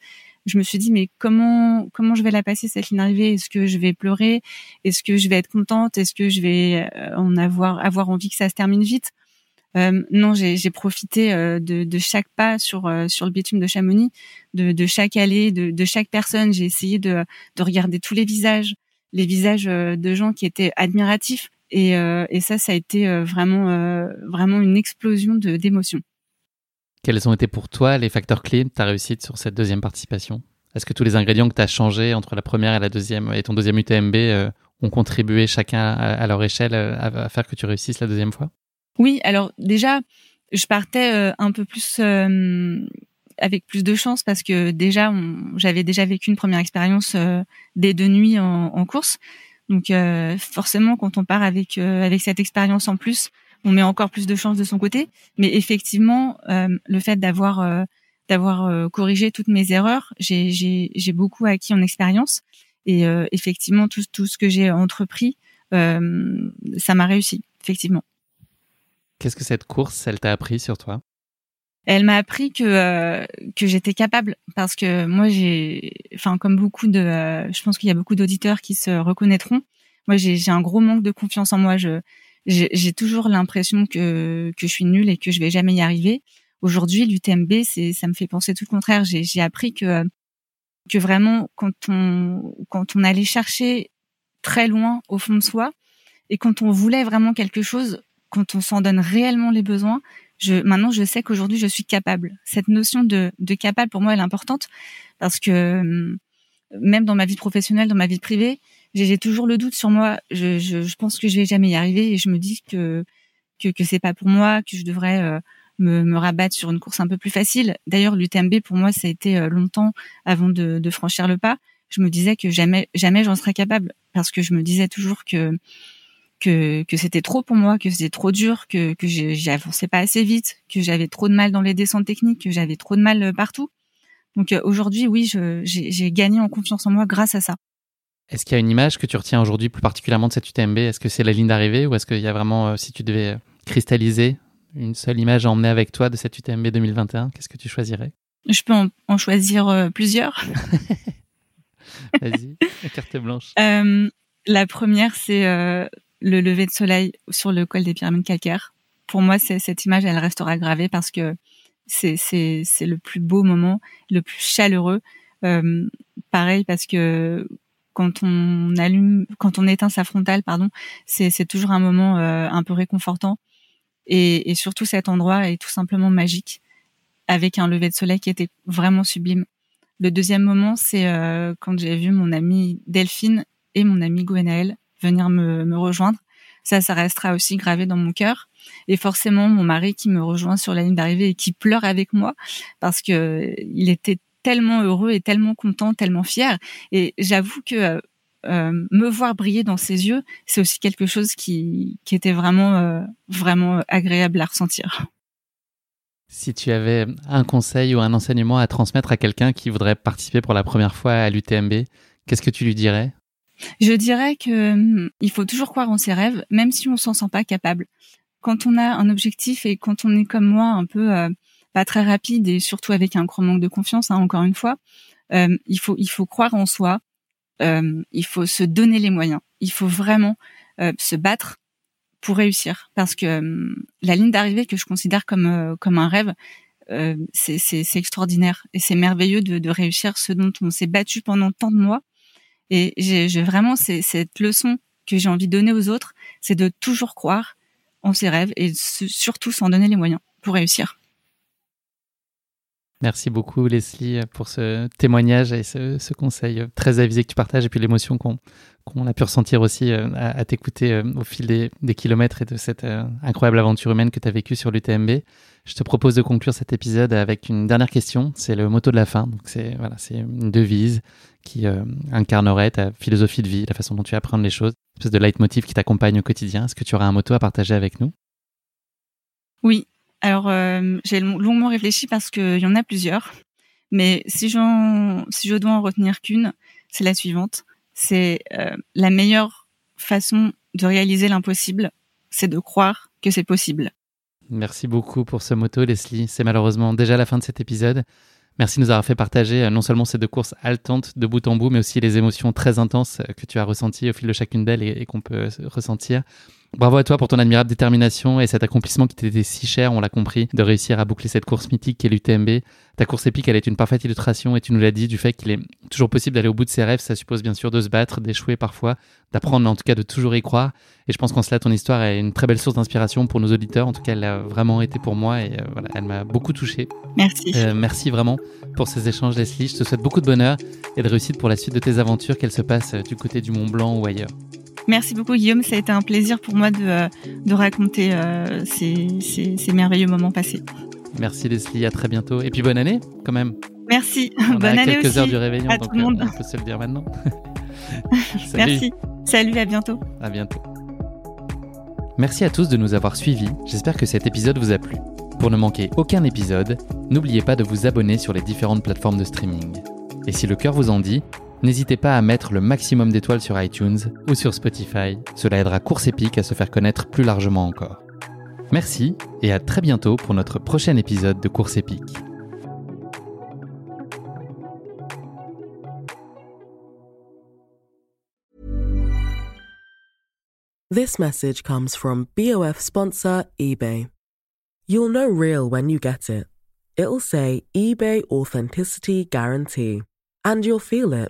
Je me suis dit mais comment comment je vais la passer cette ligne d'arrivée? Est-ce que je vais pleurer? Est-ce que je vais être contente? Est-ce que je vais en avoir avoir envie que ça se termine vite? Euh, non, j'ai profité euh, de, de, chaque pas sur euh, sur le bitume de Chamonix, de, de chaque allée, de, de chaque personne. J'ai essayé de, de regarder tous les visages, les visages de gens qui étaient admiratifs. Et, et ça, ça a été vraiment vraiment une explosion d'émotions. Quels ont été pour toi les facteurs clés de ta réussite sur cette deuxième participation? Est-ce que tous les ingrédients que tu as changés entre la première et la deuxième et ton deuxième UTMB ont contribué chacun à, leur échelle à faire que tu réussisses la deuxième fois? Oui, alors déjà, je partais euh, un peu plus euh, avec plus de chance parce que déjà, j'avais déjà vécu une première expérience des deux nuits en, en course. Donc forcément, quand on part avec avec cette expérience en plus, on met encore plus de chance de son côté. Mais effectivement, le fait d'avoir d'avoir corrigé toutes mes erreurs, j'ai j'ai beaucoup acquis en expérience et effectivement tout tout ce que j'ai entrepris, ça m'a réussi effectivement. Qu'est-ce que cette course, elle t'a appris sur toi? Elle m'a appris que euh, que j'étais capable parce que moi j'ai, enfin comme beaucoup de, euh, je pense qu'il y a beaucoup d'auditeurs qui se reconnaîtront. Moi j'ai un gros manque de confiance en moi. Je j'ai toujours l'impression que que je suis nulle et que je vais jamais y arriver. Aujourd'hui, l'UTMB, c'est ça me fait penser tout le contraire. J'ai appris que que vraiment quand on quand on allait chercher très loin au fond de soi et quand on voulait vraiment quelque chose, quand on s'en donne réellement les besoins, je, maintenant je sais qu'aujourd'hui je suis capable. Cette notion de, de capable pour moi elle est importante parce que hum, même dans ma vie professionnelle, dans ma vie privée, j'ai toujours le doute sur moi. Je, je, je, pense que je vais jamais y arriver et je me dis que que, que c'est pas pour moi, que je devrais euh, me, me, rabattre sur une course un peu plus facile. D'ailleurs, l'UTMB pour moi ça a été euh, longtemps avant de, de franchir le pas. Je me disais que jamais jamais j'en serais capable parce que je me disais toujours que que, que c'était trop pour moi, que c'était trop dur, que, que j'avançais pas assez vite, que j'avais trop de mal dans les descentes techniques, que j'avais trop de mal euh, partout. Donc euh, aujourd'hui, oui, j'ai gagné en confiance en moi grâce à ça. Est-ce qu'il y a une image que tu retiens aujourd'hui plus particulièrement de cette UTMB Est-ce que c'est la ligne d'arrivée ou est-ce qu'il y a vraiment, euh, si tu devais cristalliser une seule image à emmener avec toi de cette UTMB 2021, qu'est-ce que tu choisirais? Je peux en, choisir plusieurs. Vas-y, la carte blanche. la première, c'est le lever de soleil sur le col des pyramides calcaires. Pour moi, cette image, elle restera gravée parce que c'est le plus beau moment, le plus chaleureux. Euh, pareil parce que quand on allume, quand on éteint sa frontale, pardon, c'est c'est toujours un moment euh, un peu réconfortant. Et, et surtout cet endroit est tout simplement magique, avec un lever de soleil qui était vraiment sublime. Le deuxième moment, c'est euh, quand j'ai vu mon amie Delphine et mon amie Gwenaël venir me, me rejoindre. Ça, ça restera aussi gravé dans mon cœur. Et forcément, mon mari qui me rejoint sur la ligne d'arrivée et qui pleure avec moi parce que il était tellement heureux et tellement content, tellement fier. Et j'avoue que euh, me voir briller dans ses yeux, c'est aussi quelque chose qui, qui était vraiment, euh, vraiment agréable à ressentir. Si tu avais un conseil ou un enseignement à transmettre à quelqu'un qui voudrait participer pour la première fois à l'UTMB, qu'est-ce que tu lui dirais? Je dirais que hum, il faut toujours croire en ses rêves, même si on s'en sent pas capable. Quand on a un objectif et quand on est comme moi un peu euh, pas très rapide et surtout avec un gros manque de confiance, hein, encore une fois, euh, il faut il faut croire en soi, euh, il faut se donner les moyens, il faut vraiment se battre pour réussir, parce que hum, la ligne d'arrivée que je considère comme comme un rêve, c'est extraordinaire. Et c'est merveilleux de réussir ce dont on s'est battu pendant tant de mois et j'ai vraiment cette leçon que j'ai envie de donner aux autres, c'est de toujours croire en ses rêves et surtout s'en donner les moyens pour réussir. Merci beaucoup Leslie pour ce témoignage et ce, conseil très avisé que tu partages et puis l'émotion qu'on a pu ressentir aussi euh, à, t'écouter euh, au fil des, kilomètres et de cette euh, incroyable aventure humaine que tu as vécue sur l'UTMB. Je te propose de conclure cet épisode avec une dernière question. C'est le motto de la fin. C'est voilà, une devise qui incarnerait ta philosophie de vie, la façon dont tu apprends les choses, une espèce de leitmotiv qui t'accompagne au quotidien. Est-ce que tu auras un motto à partager avec nous? Oui, alors, euh, j'ai longuement réfléchi parce qu'il y en a plusieurs. Mais si, si je dois en retenir qu'une, c'est la suivante. C'est euh, la meilleure façon de réaliser l'impossible, c'est de croire que c'est possible. Merci beaucoup pour ce motto, Leslie. C'est malheureusement déjà la fin de cet épisode. Merci de nous avoir fait partager euh, non seulement ces deux courses haletantes de bout en bout, mais aussi les émotions très intenses que tu as ressenties au fil de chacune d'elles et qu'on peut ressentir. Bravo à toi pour ton admirable détermination et cet accomplissement qui t'était si cher, on l'a compris, de réussir à boucler cette course mythique qu'est l'UTMB. Ta course épique, elle est une parfaite illustration et tu nous l'as dit du fait qu'il est toujours possible d'aller au bout de ses rêves. Ça suppose bien sûr de se battre, d'échouer parfois, d'apprendre, mais en tout cas de toujours y croire. Et je pense qu'en cela, ton histoire est une très belle source d'inspiration pour nos auditeurs. En tout cas, elle a vraiment été pour moi et euh, voilà, elle m'a beaucoup touché. Merci. Euh, merci vraiment pour ces échanges, Leslie. Je te souhaite beaucoup de bonheur et de réussite pour la suite de tes aventures, qu'elles se passent du côté du Mont Blanc ou ailleurs. Merci beaucoup Guillaume, ça a été un plaisir pour moi de, euh, de raconter euh, ces, ces, ces merveilleux moments passés. Merci Leslie, à très bientôt. Et puis bonne année quand même. Merci. On bonne a année quelques aussi heures du réveillon, à donc tout le euh, monde. on peut se le dire maintenant. Salut. Merci. Salut, à bientôt. À bientôt. Merci à tous de nous avoir suivis. J'espère que cet épisode vous a plu. Pour ne manquer aucun épisode, n'oubliez pas de vous abonner sur les différentes plateformes de streaming. Et si le cœur vous en dit, n'hésitez pas à mettre le maximum d'étoiles sur iTunes ou sur Spotify. Cela aidera Course Épique à se faire connaître plus largement encore. Merci et à très bientôt pour notre prochain épisode de Course Épique. This message comes from BOF sponsor eBay. You'll know real when you get it. It'll say eBay Authenticity Guarantee. And you'll feel it.